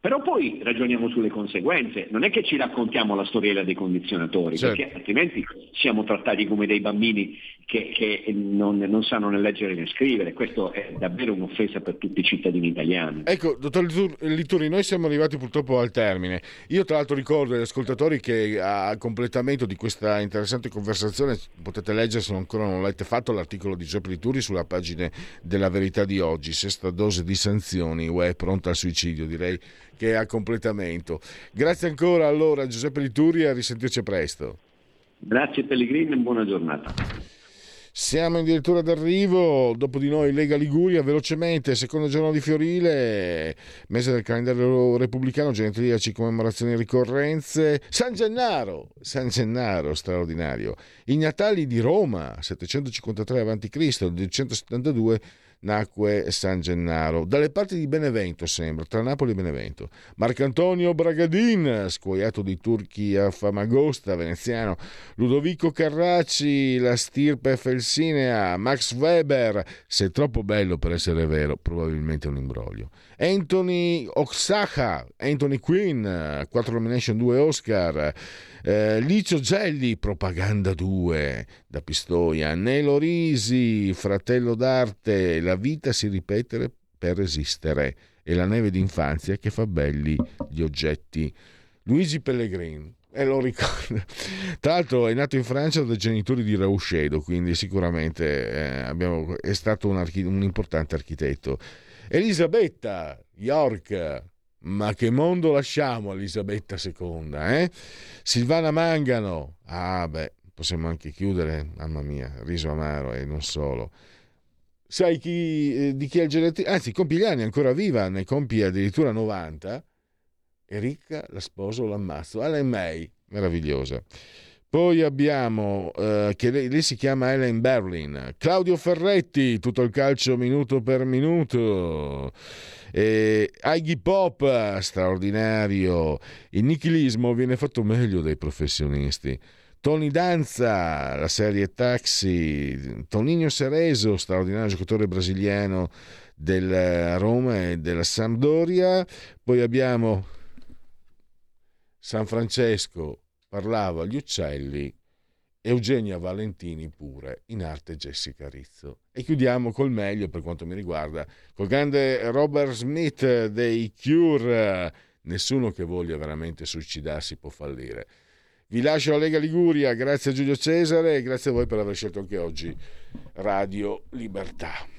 Però poi ragioniamo sulle conseguenze, non è che ci raccontiamo la storiella dei condizionatori, Certo. perché altrimenti siamo trattati come dei bambini che, che non, non sanno né leggere né scrivere, questo è davvero un'offesa per tutti i cittadini italiani. Ecco, dottor Lituri, noi siamo arrivati purtroppo al termine. Io tra l'altro ricordo agli ascoltatori che a completamento di questa interessante conversazione potete leggere, se ancora non l'avete fatto, l'articolo di Giuseppe Lituri sulla pagina della verità di oggi, sesta dose di sanzioni, UE pronta al suicidio, direi che è a completamento. Grazie ancora allora Giuseppe Lituri e a risentirci presto. Grazie Pellegrini e buona giornata. Siamo addirittura d'arrivo, dopo di noi Lega Liguria, velocemente, secondo giorno di Fiorile, mese del calendario repubblicano, genetiliaci, commemorazioni e ricorrenze, San Gennaro, San Gennaro, straordinario, i Natali di Roma, 753 a.C., 272 nacque San Gennaro, dalle parti di Benevento sembra, tra Napoli e Benevento. Marcantonio Bragadin, scuoiato di turchi a Famagosta, veneziano, Ludovico Carracci, la stirpe felsinea, Max Weber, se è troppo bello per essere vero, probabilmente un imbroglio. Anthony Oxaca, Anthony Quinn, 4 nomination, 2 Oscar, eh, Licio Gelli, Propaganda 2 da Pistoia, Nelo Risi, Fratello d'arte, La vita si ripete per resistere e la neve d'infanzia che fa belli gli oggetti. Luigi Pellegrini, e lo ricordo. *laughs* Tra l'altro è nato in Francia dai genitori di Rauscedo, quindi sicuramente eh, abbiamo- è stato un, archi- un importante architetto. Elisabetta York, ma che mondo lasciamo a Elisabetta II? Eh? Silvana Mangano, ah beh, possiamo anche chiudere, mamma mia, riso amaro e non solo. Sai chi, eh, di chi è il genetrico? Anzi, compie gli anni, ancora viva, ne compie addirittura 90. E ricca, la sposo, l'ammazzo. Ellen May, meravigliosa. Poi abbiamo, eh, che lei, lei si chiama Ellen Berlin, Claudio Ferretti, tutto il calcio minuto per minuto, e Iggy Pop, straordinario, il nichilismo viene fatto meglio dai professionisti. Tony Danza, la serie Taxi, Toninho Cerezo, straordinario giocatore brasiliano del Roma e della Sampdoria. Poi abbiamo San Francesco, parlava agli uccelli, Eugenia Valentini pure, in arte Jessica Rizzo. E chiudiamo col meglio per quanto mi riguarda, col grande Robert Smith dei Cure. Nessuno che voglia veramente suicidarsi può fallire. Vi lascio alla Lega Liguria, grazie a Giulio Cesare e grazie a voi per aver scelto anche oggi Radio Libertà.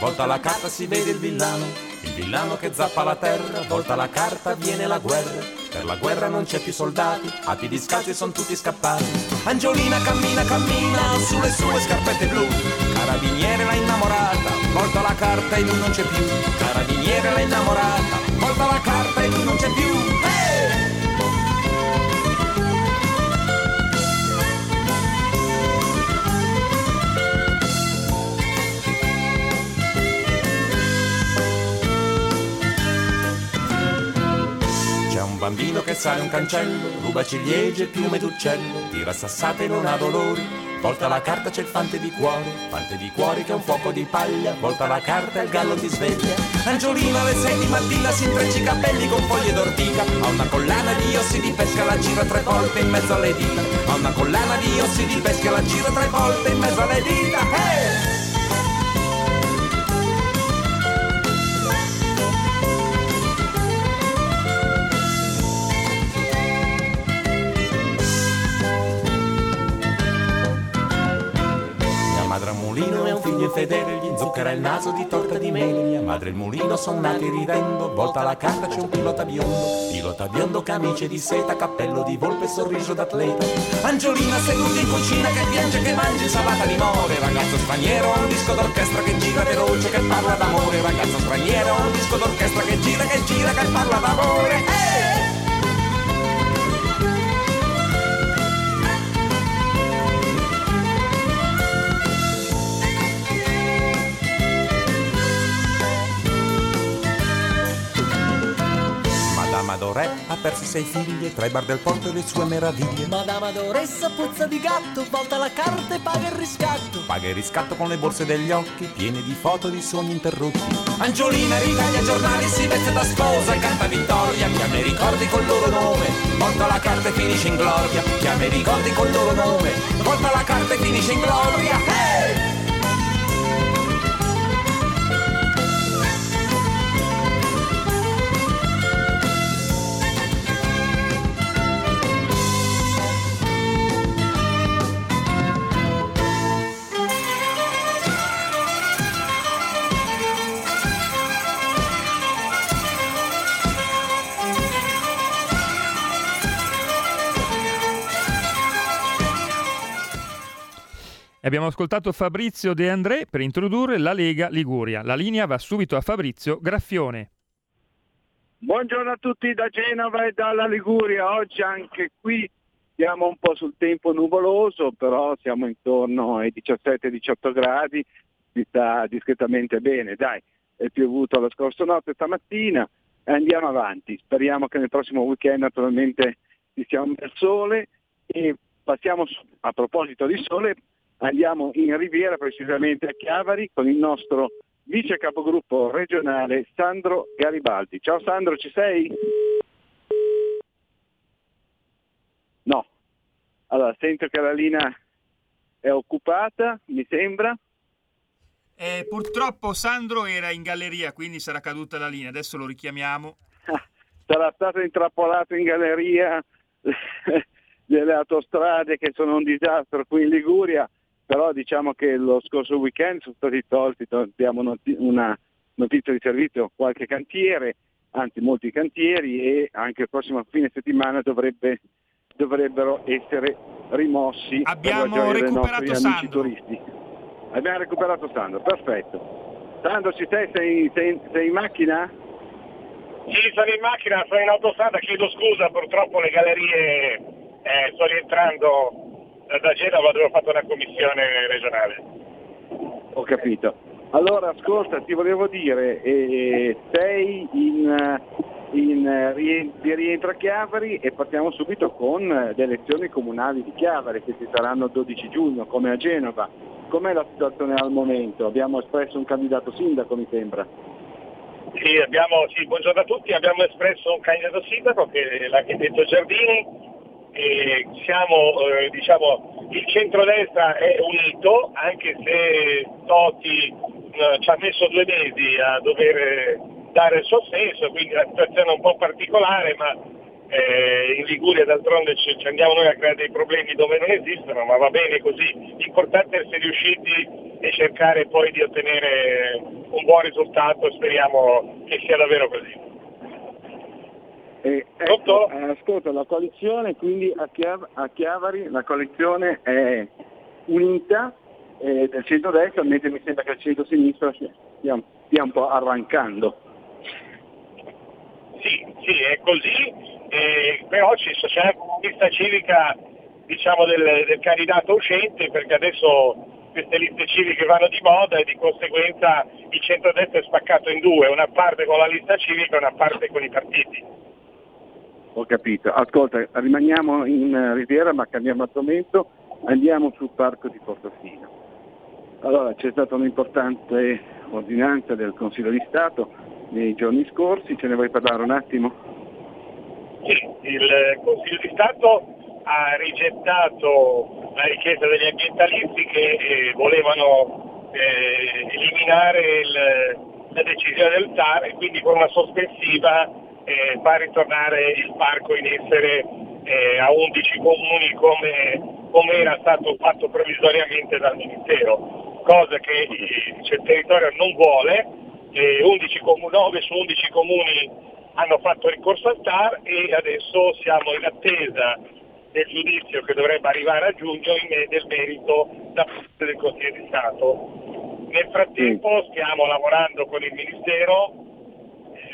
Volta la carta si vede il villano, il villano che zappa la terra, volta la carta viene la guerra. Per la guerra non c'è più soldati, a piedi scalzi sono tutti scappati. Angiolina cammina, cammina sulle sue scarpette blu, cara Carabiniere l'ha innamorata, volta la carta e lui non c'è più. Carabiniere l'ha innamorata, bambino che sale un cancello, ruba ciliegie e piume d'uccello, tira sassate e non ha dolori. Volta la carta c'è il fante di cuore, fante di cuore che è un fuoco di paglia, volta la carta e il gallo ti sveglia. Angiolino alle sei di mattina si intreccia i capelli con foglie d'ortica, ha una collana di ossi di pesca, la gira tre volte in mezzo alle dita. Ha una collana di ossi di pesca, la gira tre volte in mezzo alle dita. Hey! E infedele, gli inzucchera il naso di torta di mele. Mia madre e il mulino son nati ridendo, volta la carta c'è un pilota biondo. Pilota biondo, camice di seta, cappello di volpe, sorriso d'atleta. Angiolina seduta in cucina che piange, che mangia insalata di more. Ragazzo straniero, un disco d'orchestra che gira veloce, che parla d'amore. Ragazzo straniero, un disco d'orchestra che gira, che gira, che parla d'amore. Eh! Madama Dorè ha perso sei figli e tra i bar del porto e le sue meraviglie. Madama Doressa puzza di gatto, volta la carta e paga il riscatto. Paga il riscatto con le borse degli occhi piene di foto di sogni interrotti. Angiolina ritaglia giornali, si veste da sposa e canta vittoria. Chiama i ricordi col loro nome, volta la carta e finisce in gloria. Chiama i ricordi col loro nome, volta la carta e finisce in gloria. Hey! E Abbiamo ascoltato Fabrizio De André per introdurre la Lega Liguria. La linea va subito a Fabrizio Graffione. Buongiorno a tutti da Genova e dalla Liguria. Oggi anche qui siamo un po' sul tempo nuvoloso, però siamo intorno ai 17-18 gradi, si sta discretamente bene. Dai, è piovuto la scorsa notte, stamattina e andiamo avanti. Speriamo che nel prossimo weekend naturalmente ci sia un bel sole e passiamo a proposito di sole, andiamo in Riviera, precisamente a Chiavari, con il nostro vice capogruppo regionale Sandro Garibaldi. Ciao Sandro, ci sei? No. Allora, sento che la linea è occupata, mi sembra. Eh, purtroppo Sandro era in galleria, quindi sarà caduta la linea. Adesso lo richiamiamo. Sarà stato intrappolato in galleria *laughs* delle autostrade che sono un disastro qui in Liguria, però diciamo che lo scorso weekend sono stati tolti, abbiamo noti- una notizia di servizio, qualche cantiere, anzi molti cantieri e anche il prossimo fine settimana dovrebbe- dovrebbero essere rimossi Abbiamo per la gioia dei recuperato nostri amici Sandro. turisti. Abbiamo recuperato Sandro, perfetto. Sandro ci sei? Sei, sei- sei in macchina? Sì, sono in macchina, sono in autostrada, chiedo scusa, purtroppo le gallerie eh, sto rientrando da- Genova dove ho fatto una commissione regionale. Ho capito. Allora, ascolta, ti volevo dire, eh, sei in, eh, in, eh, di rientro a Chiavari e partiamo subito con eh, le elezioni comunali di Chiavari che ci saranno il 12 giugno, come a Genova. Com'è la situazione al momento? Abbiamo espresso un candidato sindaco, mi sembra. Sì, abbiamo, sì, buongiorno a tutti, abbiamo espresso un candidato sindaco che è l'architetto Giardini e siamo, eh, diciamo, il centrodestra è unito, anche se Totti eh, ci ha messo due mesi a dover eh, dare il suo senso, quindi la situazione è un po' particolare, ma eh, in Liguria d'altronde ci, ci andiamo noi a creare dei problemi dove non esistono, ma va bene così. L'importante è essere riusciti e cercare poi di ottenere un buon risultato, speriamo che sia davvero così. Eh, ecco, ascolta, la coalizione quindi a, Chiav- a Chiavari, la coalizione è unita eh, del centro-destra, mentre mi sembra che il centro-sinistra stia, stia un po' arrancando. Sì, sì, è così, eh, però ci c'è una lista civica diciamo, del, del candidato uscente perché adesso queste liste civiche vanno di moda e di conseguenza il centrodestra è spaccato in due, una parte con la lista civica e una parte con i partiti. Ho capito. Ascolta, rimaniamo in eh, Riviera ma cambiamo argomento, andiamo sul parco di Portofino. Allora, c'è stata un'importante ordinanza del Consiglio di Stato nei giorni scorsi, ce ne vuoi parlare un attimo? Sì, il Consiglio di Stato ha rigettato la richiesta degli ambientalisti che eh, volevano eh, eliminare il- la decisione del TAR e quindi con una sospensiva eh, far ritornare il parco in essere eh, a 11 comuni come, come era stato fatto provvisoriamente dal Ministero, cosa che eh, il territorio non vuole, eh, 11 comu- 9 su 11 comuni hanno fatto ricorso al TAR e adesso siamo in attesa del giudizio che dovrebbe arrivare a giugno in del merito da parte del Consiglio di Stato. Nel frattempo stiamo lavorando con il Ministero,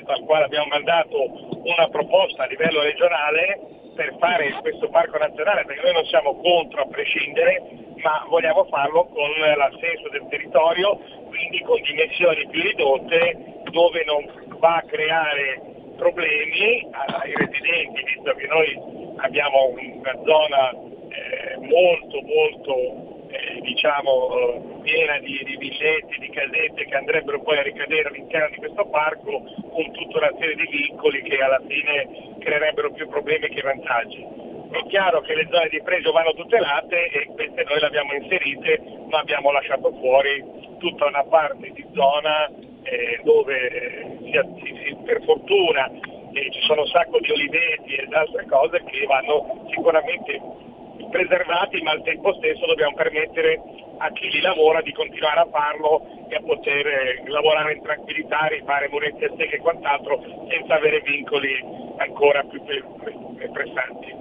eh, al quale abbiamo mandato una proposta a livello regionale per fare questo parco nazionale, perché noi non siamo contro a prescindere, ma vogliamo farlo con l'assenso del territorio, quindi con dimensioni più ridotte, dove non va a creare problemi ai residenti, visto che noi abbiamo una zona eh, molto molto eh, diciamo eh, piena di, di villetti, di casette che andrebbero poi a ricadere all'interno di questo parco con tutta una serie di vincoli che alla fine creerebbero più problemi che vantaggi. È chiaro che le zone di pregio vanno tutelate e queste noi le abbiamo inserite, ma abbiamo lasciato fuori tutta una parte di zona eh, dove eh, si- per fortuna eh, ci sono un sacco di oliveti ed altre cose che vanno sicuramente preservati, ma al tempo stesso dobbiamo permettere a chi li lavora di continuare a farlo e a poter eh, lavorare in tranquillità, rifare murette a secche e quant'altro senza avere vincoli ancora più pre- pre- pressanti.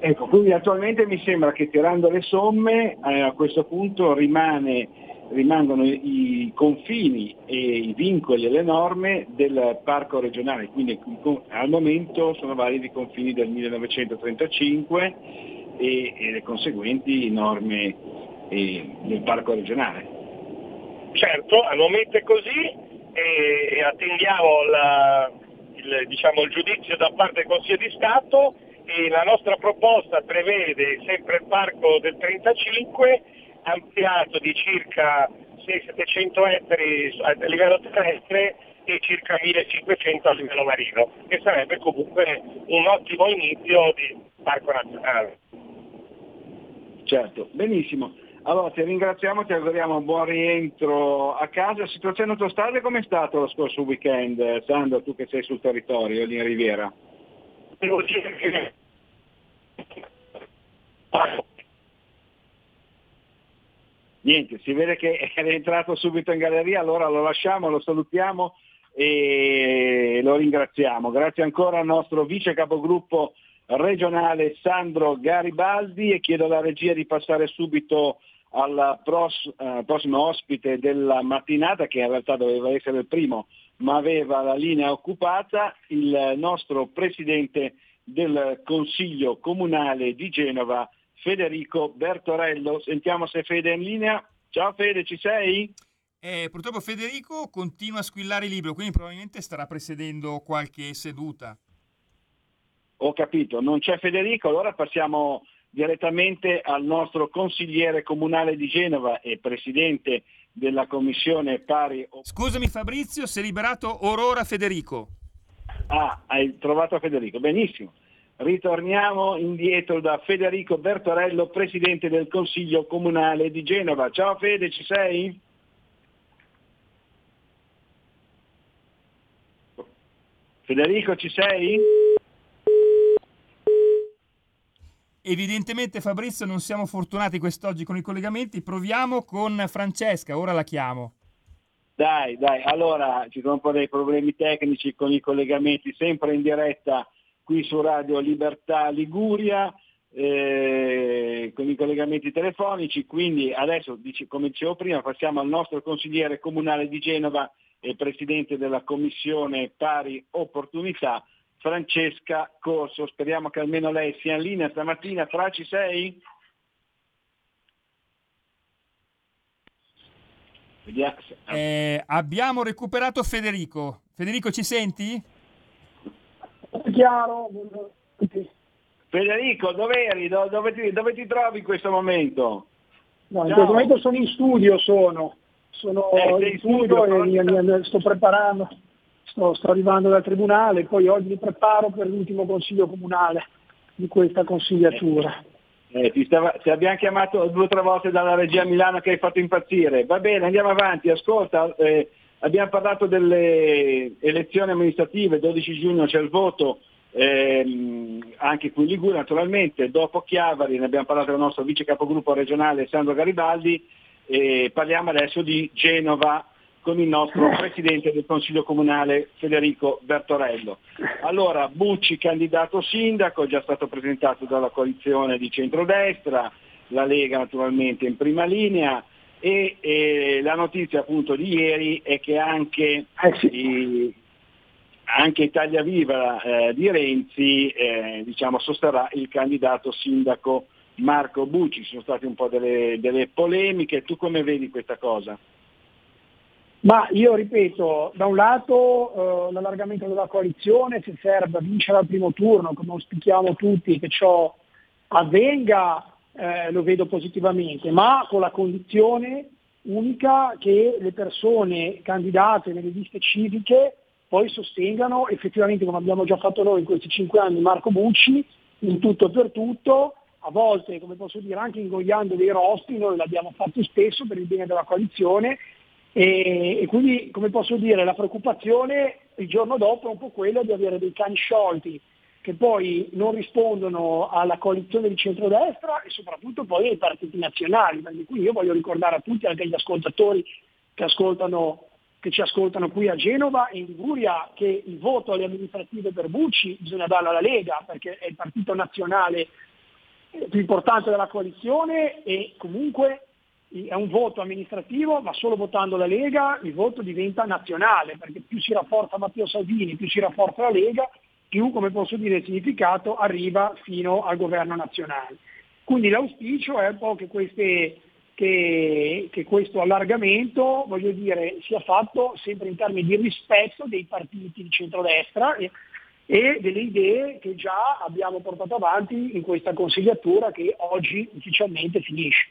Ecco, quindi attualmente mi sembra che tirando le somme eh, a questo punto rimane- rimangono i, confini e i vincoli e le norme del parco regionale, quindi al momento sono validi i confini del 1935 e, e le conseguenti norme eh, del parco regionale. Certo, al momento è così e, e attendiamo la- il, diciamo, il giudizio da parte del Consiglio di Stato e la nostra proposta prevede sempre il parco del 35 ampliato di circa 600-700 ettari a livello terrestre e circa 1500 a livello marino, che sarebbe comunque un ottimo inizio di parco nazionale. Certo, benissimo. Allora ti ringraziamo, ti auguriamo un buon rientro a casa. Situazione autostrade com'è stato lo scorso weekend, Sandro, tu che sei sul territorio lì in Riviera? Devo dire che Niente, si vede che è rientrato subito in galleria, allora lo lasciamo, lo salutiamo e lo ringraziamo. Grazie ancora al nostro vice capogruppo regionale Sandro Garibaldi e chiedo alla regia di passare subito al pros- eh, prossimo ospite della mattinata, che in realtà doveva essere il primo, ma aveva la linea occupata, il nostro presidente del Consiglio Comunale di Genova, Federico Bertorello. Sentiamo se Fede è in linea. Ciao Fede, ci sei? Eh, purtroppo Federico continua a squillare il libro, quindi probabilmente starà precedendo qualche seduta. Ho capito, non c'è Federico, allora passiamo direttamente al nostro consigliere comunale di Genova e presidente della commissione pari... Scusami Fabrizio, si è liberato Aurora Federico. Ah, hai trovato Federico, benissimo. Ritorniamo indietro da Federico Bertorello, presidente del Consiglio Comunale di Genova. Ciao Fede, ci sei? Federico, ci sei? Evidentemente Fabrizio non siamo fortunati quest'oggi con i collegamenti, proviamo con Francesca, ora la chiamo. Dai, dai, allora ci sono un po' dei problemi tecnici con i collegamenti, sempre in diretta qui su Radio Libertà Liguria eh, con i collegamenti telefonici, quindi adesso, come dicevo prima, passiamo al nostro consigliere comunale di Genova e presidente della commissione pari opportunità, Francesca Corso. Speriamo che almeno lei sia in linea stamattina. Fra ci sei? Vediamo. Eh, abbiamo recuperato Federico. Federico, ci senti? Chiaro, Federico, dove eri? Do- Dove ti, dove ti trovi in questo momento? No, in Ciao. questo momento sono in studio, sono, sono Eh, in studio e mi- mi- sto preparando, sto, sto arrivando dal tribunale, poi oggi mi preparo per l'ultimo consiglio comunale di questa consigliatura. Eh, ti, stava- ti abbiamo chiamato due o tre volte dalla regia Milano che hai fatto impazzire. Va bene, andiamo avanti. Ascolta, eh, abbiamo parlato delle elezioni amministrative, 12 giugno c'è il voto, ehm, anche qui in Liguria naturalmente, dopo Chiavari ne abbiamo parlato con il nostro vice capogruppo regionale Sandro Garibaldi, e parliamo adesso di Genova con il nostro presidente del Consiglio Comunale Federico Bertorello. Allora, Bucci candidato sindaco, già stato presentato dalla coalizione di centrodestra, la Lega naturalmente in prima linea e, e la notizia appunto di ieri è che anche, i- anche Italia Viva eh, di Renzi eh, diciamo, sosterrà il candidato sindaco Marco Bucci. Ci sono state un po' delle, delle polemiche, tu come vedi questa cosa? Ma io ripeto, da un lato eh, l'allargamento della coalizione, se serve vincere al primo turno, come auspichiamo tutti che ciò avvenga, eh, lo vedo positivamente, ma con la condizione unica che le persone candidate nelle liste civiche poi sostengano effettivamente, come abbiamo già fatto noi in questi cinque anni, Marco Bucci, in tutto e per tutto, a volte, come posso dire, anche ingoiando dei rosti, noi l'abbiamo fatto spesso per il bene della coalizione, e, e quindi, come posso dire, la preoccupazione il giorno dopo è un po' quella di avere dei cani sciolti che poi non rispondono alla coalizione di centrodestra e soprattutto poi ai partiti nazionali, perché qui io voglio ricordare a tutti, anche agli ascoltatori che, ascoltano, che ci ascoltano qui a Genova e in Liguria, che il voto alle amministrative per Bucci bisogna darlo alla Lega, perché è il partito nazionale più importante della coalizione e comunque è un voto amministrativo, ma solo votando la Lega il voto diventa nazionale, perché più si rafforza Matteo Salvini, più si rafforza la Lega, più, come posso dire, il significato arriva fino al governo nazionale. Quindi l'auspicio è un po' che, queste, che, che questo allargamento dire, sia fatto sempre in termini di rispetto dei partiti di centrodestra e, delle idee che già abbiamo portato avanti in questa consigliatura che oggi ufficialmente finisce.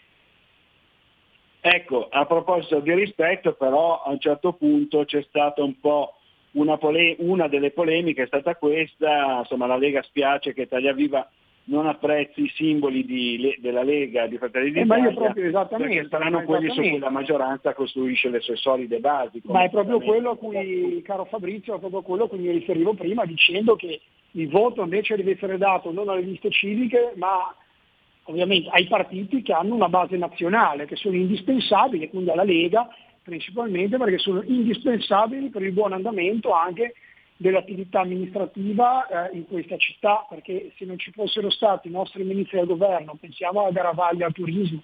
Ecco, a proposito di rispetto, però a un certo punto c'è stata un po' una, pole- una delle polemiche, è stata questa, insomma la Lega spiace che Italia Viva non apprezzi i simboli di della Lega di Fratelli Eh, d'Italia, proprio esattamente, perché saranno quelli su cui la maggioranza costruisce le sue solide basi. Ma è proprio quello a cui, caro Fabrizio, è proprio quello a cui mi riferivo prima dicendo che il voto invece deve essere dato non alle liste civiche, ma ovviamente ai partiti che hanno una base nazionale, che sono indispensabili, quindi alla Lega principalmente perché sono indispensabili per il buon andamento anche dell'attività amministrativa eh, in questa città, perché se non ci fossero stati i nostri ministri del governo, pensiamo a Garavaglia al turismo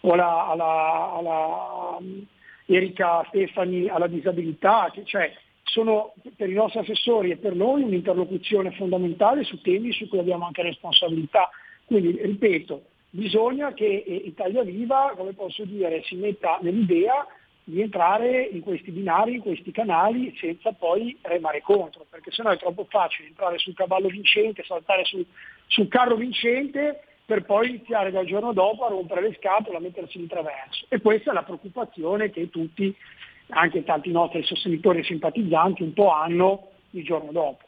o alla, alla- alla, um, Erika Stefani alla disabilità, che cioè sono per i nostri assessori e per noi un'interlocuzione fondamentale su temi su cui abbiamo anche responsabilità. Quindi, ripeto, bisogna che eh, Italia Viva, come posso dire, si metta nell'idea di entrare in questi binari, in questi canali, senza poi remare contro, perché sennò è troppo facile entrare sul cavallo vincente, saltare sul, sul carro vincente per poi iniziare dal giorno dopo a rompere le scatole, a mettersi in traverso. E questa è la preoccupazione che tutti, anche tanti nostri sostenitori e simpatizzanti, un po' hanno il giorno dopo.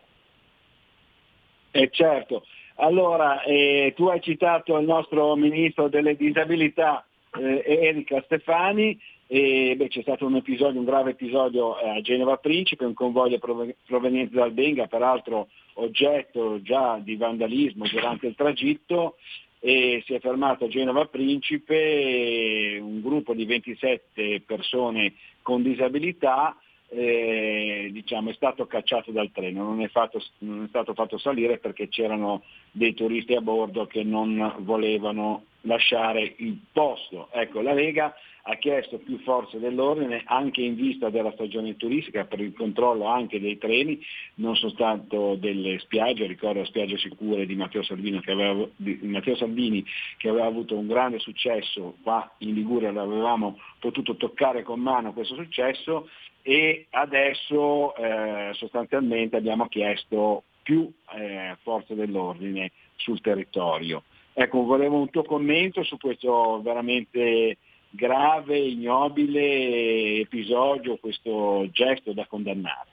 Eh, certo. Allora, eh, tu hai citato il nostro ministro delle disabilità, eh, Erika Stefani, e beh, c'è stato un episodio, un grave episodio eh, a Genova Principe, un convoglio prov- proveniente dal Benga, peraltro oggetto già di vandalismo durante il tragitto, e si è fermato a Genova Principe eh, un gruppo di 27 persone con disabilità eh, diciamo, è stato cacciato dal treno, non è, fatto- non è stato fatto salire perché c'erano dei turisti a bordo che non volevano lasciare il posto. Ecco, la Lega ha chiesto più forze dell'ordine anche in vista della stagione turistica per il controllo anche dei treni, non soltanto delle spiagge, ricordo la spiaggia sicure di Matteo Salvini che aveva, Matteo Salvini, che aveva avuto un grande successo, qua in Liguria l'avevamo potuto toccare con mano questo successo e adesso eh, sostanzialmente abbiamo chiesto più eh, forze dell'ordine sul territorio. Ecco, volevo un tuo commento su questo veramente grave, ignobile episodio, questo gesto da condannare.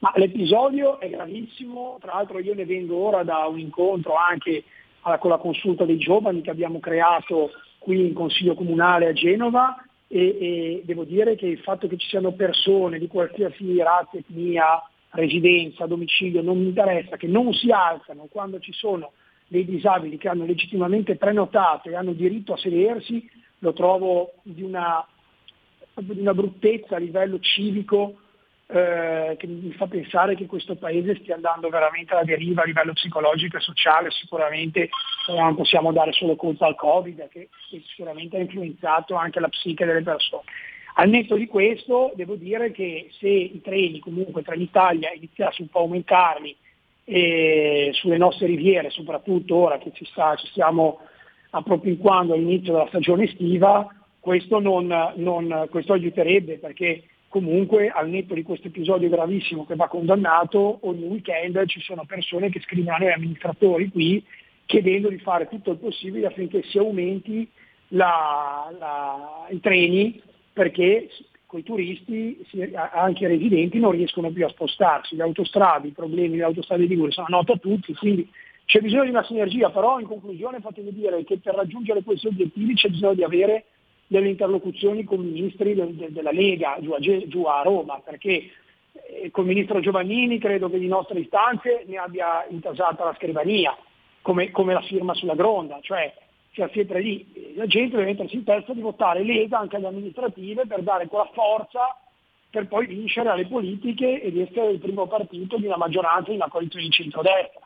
Ma l'episodio è gravissimo, tra l'altro io ne vengo ora da un incontro anche con la consulta dei giovani che abbiamo creato qui in Consiglio Comunale a Genova e, e devo dire che il fatto che ci siano persone di qualsiasi razza, etnia, residenza, domicilio, non mi interessa, che non si alzano quando ci sono dei disabili che hanno legittimamente prenotato e hanno diritto a sedersi, lo trovo di una, di una bruttezza a livello civico eh, che mi fa pensare che questo paese stia andando veramente alla deriva a livello psicologico e sociale, sicuramente non possiamo dare solo colpa al Covid, che, che sicuramente ha influenzato anche la psiche delle persone. Al netto di questo devo dire che se i treni comunque Trenitalia iniziasse un po' a aumentarli eh, sulle nostre riviere, soprattutto ora che ci, sta, ci stiamo appropinquando all'inizio della stagione estiva, questo, non, non- questo aiuterebbe perché comunque al netto di questo episodio gravissimo che va condannato, ogni weekend ci sono persone che scrivono agli amministratori qui chiedendo di fare tutto il possibile affinché si aumenti la- la- i treni perché con i turisti, anche i residenti, non riescono più a spostarsi. Le autostrade, i problemi delle autostrade di Ligure sono noti a tutti, quindi c'è bisogno di una sinergia, però in conclusione fatemi dire che per raggiungere questi obiettivi c'è bisogno di avere delle interlocuzioni con i ministri de- de- della Lega giù a, Ge- giù a Roma, perché eh, col ministro Giovannini credo che di nostre istanze ne abbia intasata la scrivania, come, come la firma sulla gronda, cioè sia sempre lì, la gente deve mettersi in testa di votare Lega anche alle amministrative per dare quella forza per poi vincere alle politiche ed essere il primo partito di una maggioranza di una coalizione di centrodestra.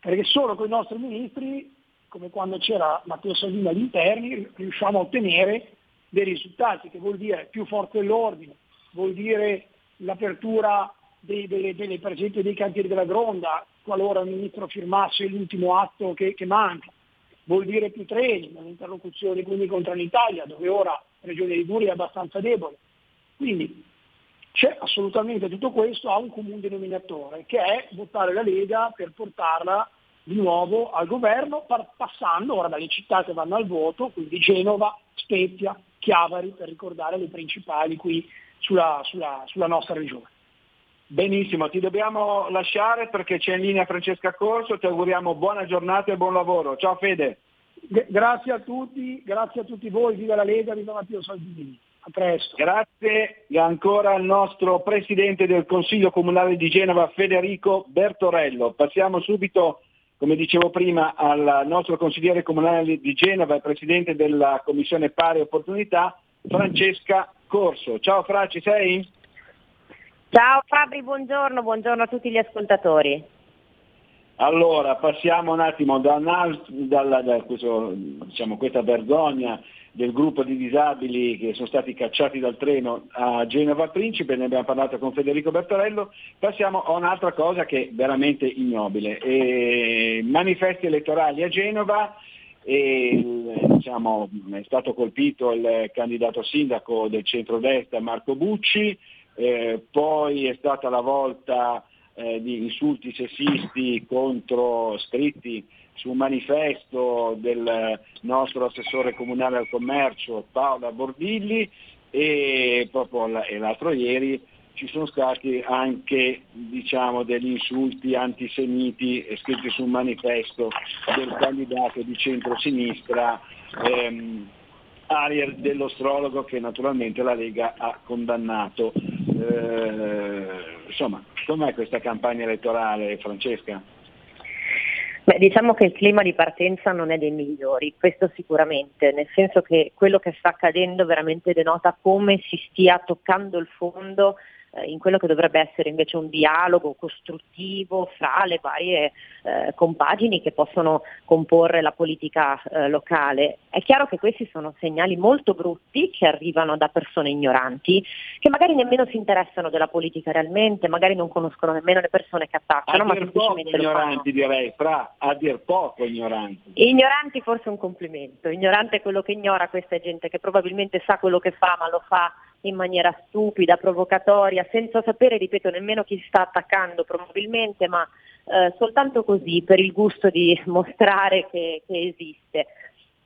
Perché solo con i nostri ministri, come quando c'era Matteo Salvini agli interni, riusciamo a ottenere dei risultati, che vuol dire più forte dell'ordine, vuol dire l'apertura dei, delle, delle, per esempio dei cantieri della Gronda, qualora il ministro firmasse l'ultimo atto che, che manca, vuol dire più treni, un'interlocuzione quindi con Trenitalia, dove ora la Regione Liguria è abbastanza debole. Quindi c'è assolutamente tutto questo, ha un comune denominatore, che è votare la Lega per portarla di nuovo al governo, passando ora dalle città che vanno al voto, quindi Genova, Spezia, Chiavari, per ricordare le principali qui sulla, sulla- sulla nostra regione. Benissimo, ti dobbiamo lasciare perché c'è in linea Francesca Corso, ti auguriamo buona giornata e buon lavoro. Ciao Fede. Grazie a tutti, grazie a tutti voi, viva la Lega, viva Matteo Salvini. A presto. Grazie ancora al nostro Presidente del Consiglio Comunale di Genova, Federico Bertorello. Passiamo subito, come dicevo prima, al nostro consigliere comunale di Genova e Presidente della Commissione Pari Opportunità, Francesca Corso. Ciao Fra, ci sei? Ciao Fabri, buongiorno, buongiorno a tutti gli ascoltatori. Allora, passiamo un attimo da, un alt- dalla- da questo, diciamo, questa vergogna del gruppo di disabili che sono stati cacciati dal treno a Genova Principe, ne abbiamo parlato con Federico Bertorello, passiamo a un'altra cosa che è veramente ignobile. E manifesti elettorali a Genova, e, diciamo, è stato colpito il candidato sindaco del centrodestra Marco Bucci, eh, poi è stata la volta eh, di insulti sessisti contro scritti su un manifesto del nostro assessore comunale al commercio Paola Bordilli e proprio l'altro ieri ci sono stati anche diciamo, degli insulti antisemiti eh, scritti su un manifesto del candidato di centrosinistra ehm, Ariel dell'astrologo che naturalmente la Lega ha condannato. Eh, insomma, com'è questa campagna elettorale Francesca? Beh, diciamo che il clima di partenza non è dei migliori, questo sicuramente, nel senso che quello che sta accadendo veramente denota come si stia toccando il fondo in quello che dovrebbe essere invece un dialogo costruttivo fra le varie eh, compagini che possono comporre la politica eh, locale. È chiaro che questi sono segnali molto brutti che arrivano da persone ignoranti, che magari nemmeno si interessano della politica realmente, magari non conoscono nemmeno le persone che attaccano, ma poco semplicemente fanno. ignoranti direi, fra, a dir poco ignoranti. Ignoranti forse è un complimento, ignorante è quello che ignora, questa è gente che probabilmente sa quello che fa ma lo fa in maniera stupida, provocatoria, senza sapere, ripeto, nemmeno chi sta attaccando probabilmente, ma eh, soltanto così per il gusto di *laughs* mostrare che, che esiste.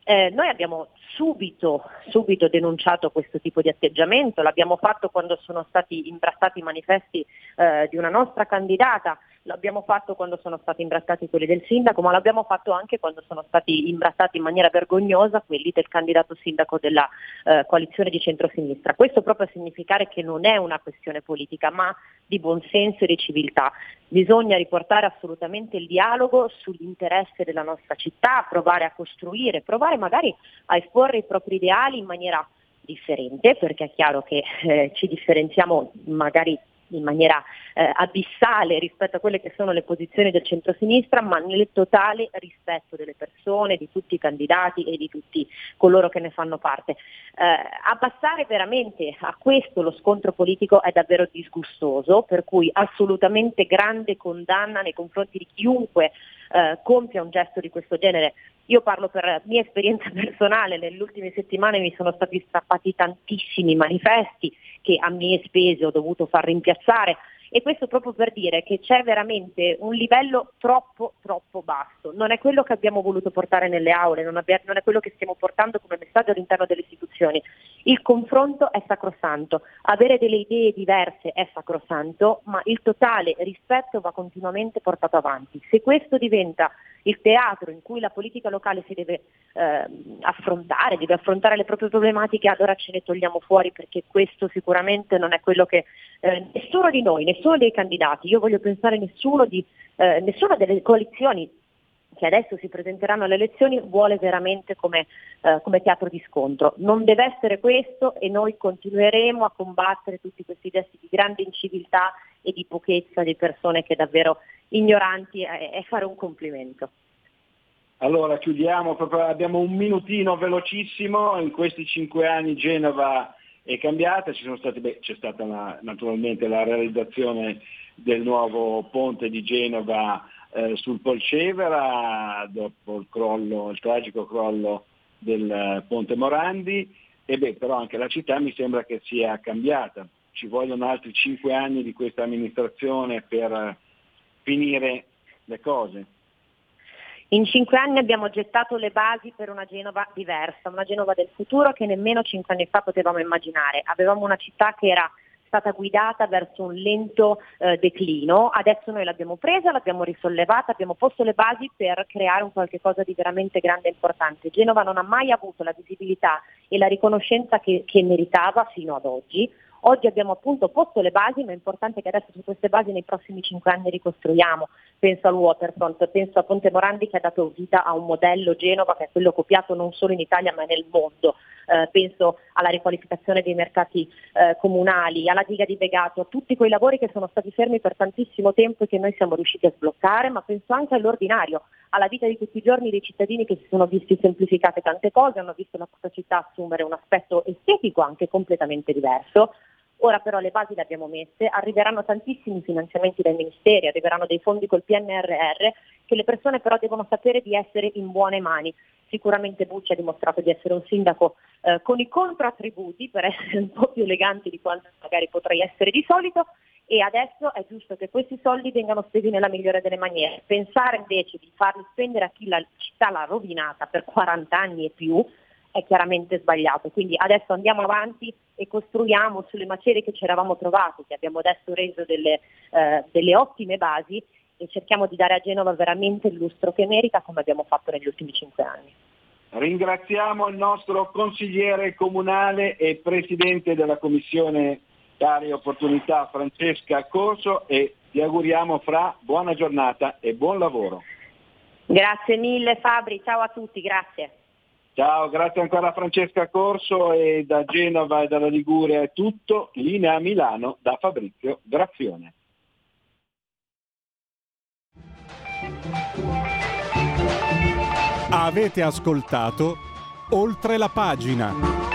Eh, noi abbiamo subito, subito denunciato questo tipo di atteggiamento, l'abbiamo fatto quando sono stati imbrattati i manifesti eh, di una nostra candidata, l'abbiamo fatto quando sono stati imbrattati quelli del sindaco, ma l'abbiamo fatto anche quando sono stati imbrattati in maniera vergognosa quelli del candidato sindaco della eh, coalizione di centrosinistra. Questo proprio a significare che non è una questione politica, ma di buonsenso e di civiltà. Bisogna riportare assolutamente il dialogo sull'interesse della nostra città, provare a costruire, provare magari a esporre i propri ideali in maniera differente, perché è chiaro che eh, ci differenziamo magari in maniera eh, abissale rispetto a quelle che sono le posizioni del centrosinistra, ma nel totale rispetto delle persone, di tutti i candidati e di tutti coloro che ne fanno parte. Eh, abbassare veramente a questo lo scontro politico è davvero disgustoso, per cui assolutamente grande condanna nei confronti di chiunque eh, compia un gesto di questo genere. Io parlo per mia esperienza *laughs* personale, nelle ultime settimane mi sono stati strappati tantissimi manifesti che a mie spese ho dovuto far rimpiazzare e questo proprio per dire che c'è veramente un livello troppo troppo basso. Non è quello che abbiamo voluto portare nelle aule, non, abbia- non è quello che stiamo portando come messaggio all'interno delle istituzioni. Il confronto è sacrosanto, avere delle idee diverse è sacrosanto, ma il totale rispetto va continuamente portato avanti. Se questo diventa il teatro in cui la politica locale si deve eh, affrontare, deve affrontare le proprie problematiche, allora ce ne togliamo fuori perché questo sicuramente non è quello che eh, nessuno di noi, nessuno dei candidati, io voglio pensare nessuno di, eh, nessuna delle coalizioni che adesso si presenteranno alle elezioni vuole veramente come, eh, come teatro di scontro. Non deve essere questo e noi continueremo a combattere tutti questi gesti di grande inciviltà e di pochezza di persone che davvero ignoranti è, è fare un complimento. Allora chiudiamo, abbiamo un minutino velocissimo, in questi cinque anni Genova è cambiata, stati- c'è stata la- naturalmente la realizzazione del nuovo ponte di Genova eh, sul Polcevera dopo il, crollo, il tragico crollo del eh, ponte Morandi e beh, però anche la città mi sembra che sia cambiata. Ci vogliono altri cinque anni di questa amministrazione per eh, finire le cose. In cinque anni abbiamo gettato le basi per una Genova diversa, una Genova del futuro che nemmeno cinque anni fa potevamo immaginare. Avevamo una città che era stata guidata verso un lento eh, declino, adesso noi l'abbiamo presa, l'abbiamo risollevata, abbiamo posto le basi per creare un qualche cosa di veramente grande e importante. Genova non ha mai avuto la visibilità e la riconoscenza che, che meritava fino ad oggi. Oggi abbiamo appunto posto le basi, ma è importante che adesso su queste basi nei prossimi cinque anni ricostruiamo. Penso al Waterfront, penso a Ponte Morandi che ha dato vita a un modello Genova che è quello copiato non solo in Italia ma nel mondo. Eh, penso alla riqualificazione dei mercati eh, comunali, alla diga di Begato, a tutti quei lavori che sono stati fermi per tantissimo tempo e che noi siamo riusciti a sbloccare, ma penso anche all'ordinario, alla vita di tutti i giorni dei cittadini che si sono visti semplificate tante cose, hanno visto la nostra città assumere un aspetto estetico anche completamente diverso. Ora però le basi le abbiamo messe, arriveranno tantissimi finanziamenti dai ministeri, arriveranno dei fondi col PNRR che le persone però devono sapere di essere in buone mani. Sicuramente Bucci ha dimostrato di essere un sindaco eh, con i controattributi per essere un po' più eleganti di quanto magari potrei essere di solito e adesso è giusto che questi soldi vengano spesi nella migliore delle maniere. Pensare invece di farli spendere a chi la città l'ha rovinata per 40 anni e più è chiaramente sbagliato. Quindi adesso andiamo avanti e costruiamo sulle macerie che ci eravamo trovati, che abbiamo adesso reso delle, eh, delle ottime basi e cerchiamo di dare a Genova veramente il lustro che merita come abbiamo fatto negli ultimi cinque anni. Ringraziamo il nostro consigliere comunale e presidente della Commissione Pari Opportunità Francesca Corso e ti auguriamo fra buona giornata e buon lavoro. Grazie mille Fabri, ciao a tutti, grazie. Ciao, grazie ancora a Francesca Corso e da Genova e dalla Liguria è tutto. Linea a Milano da Fabrizio Graffione. Avete ascoltato oltre la pagina.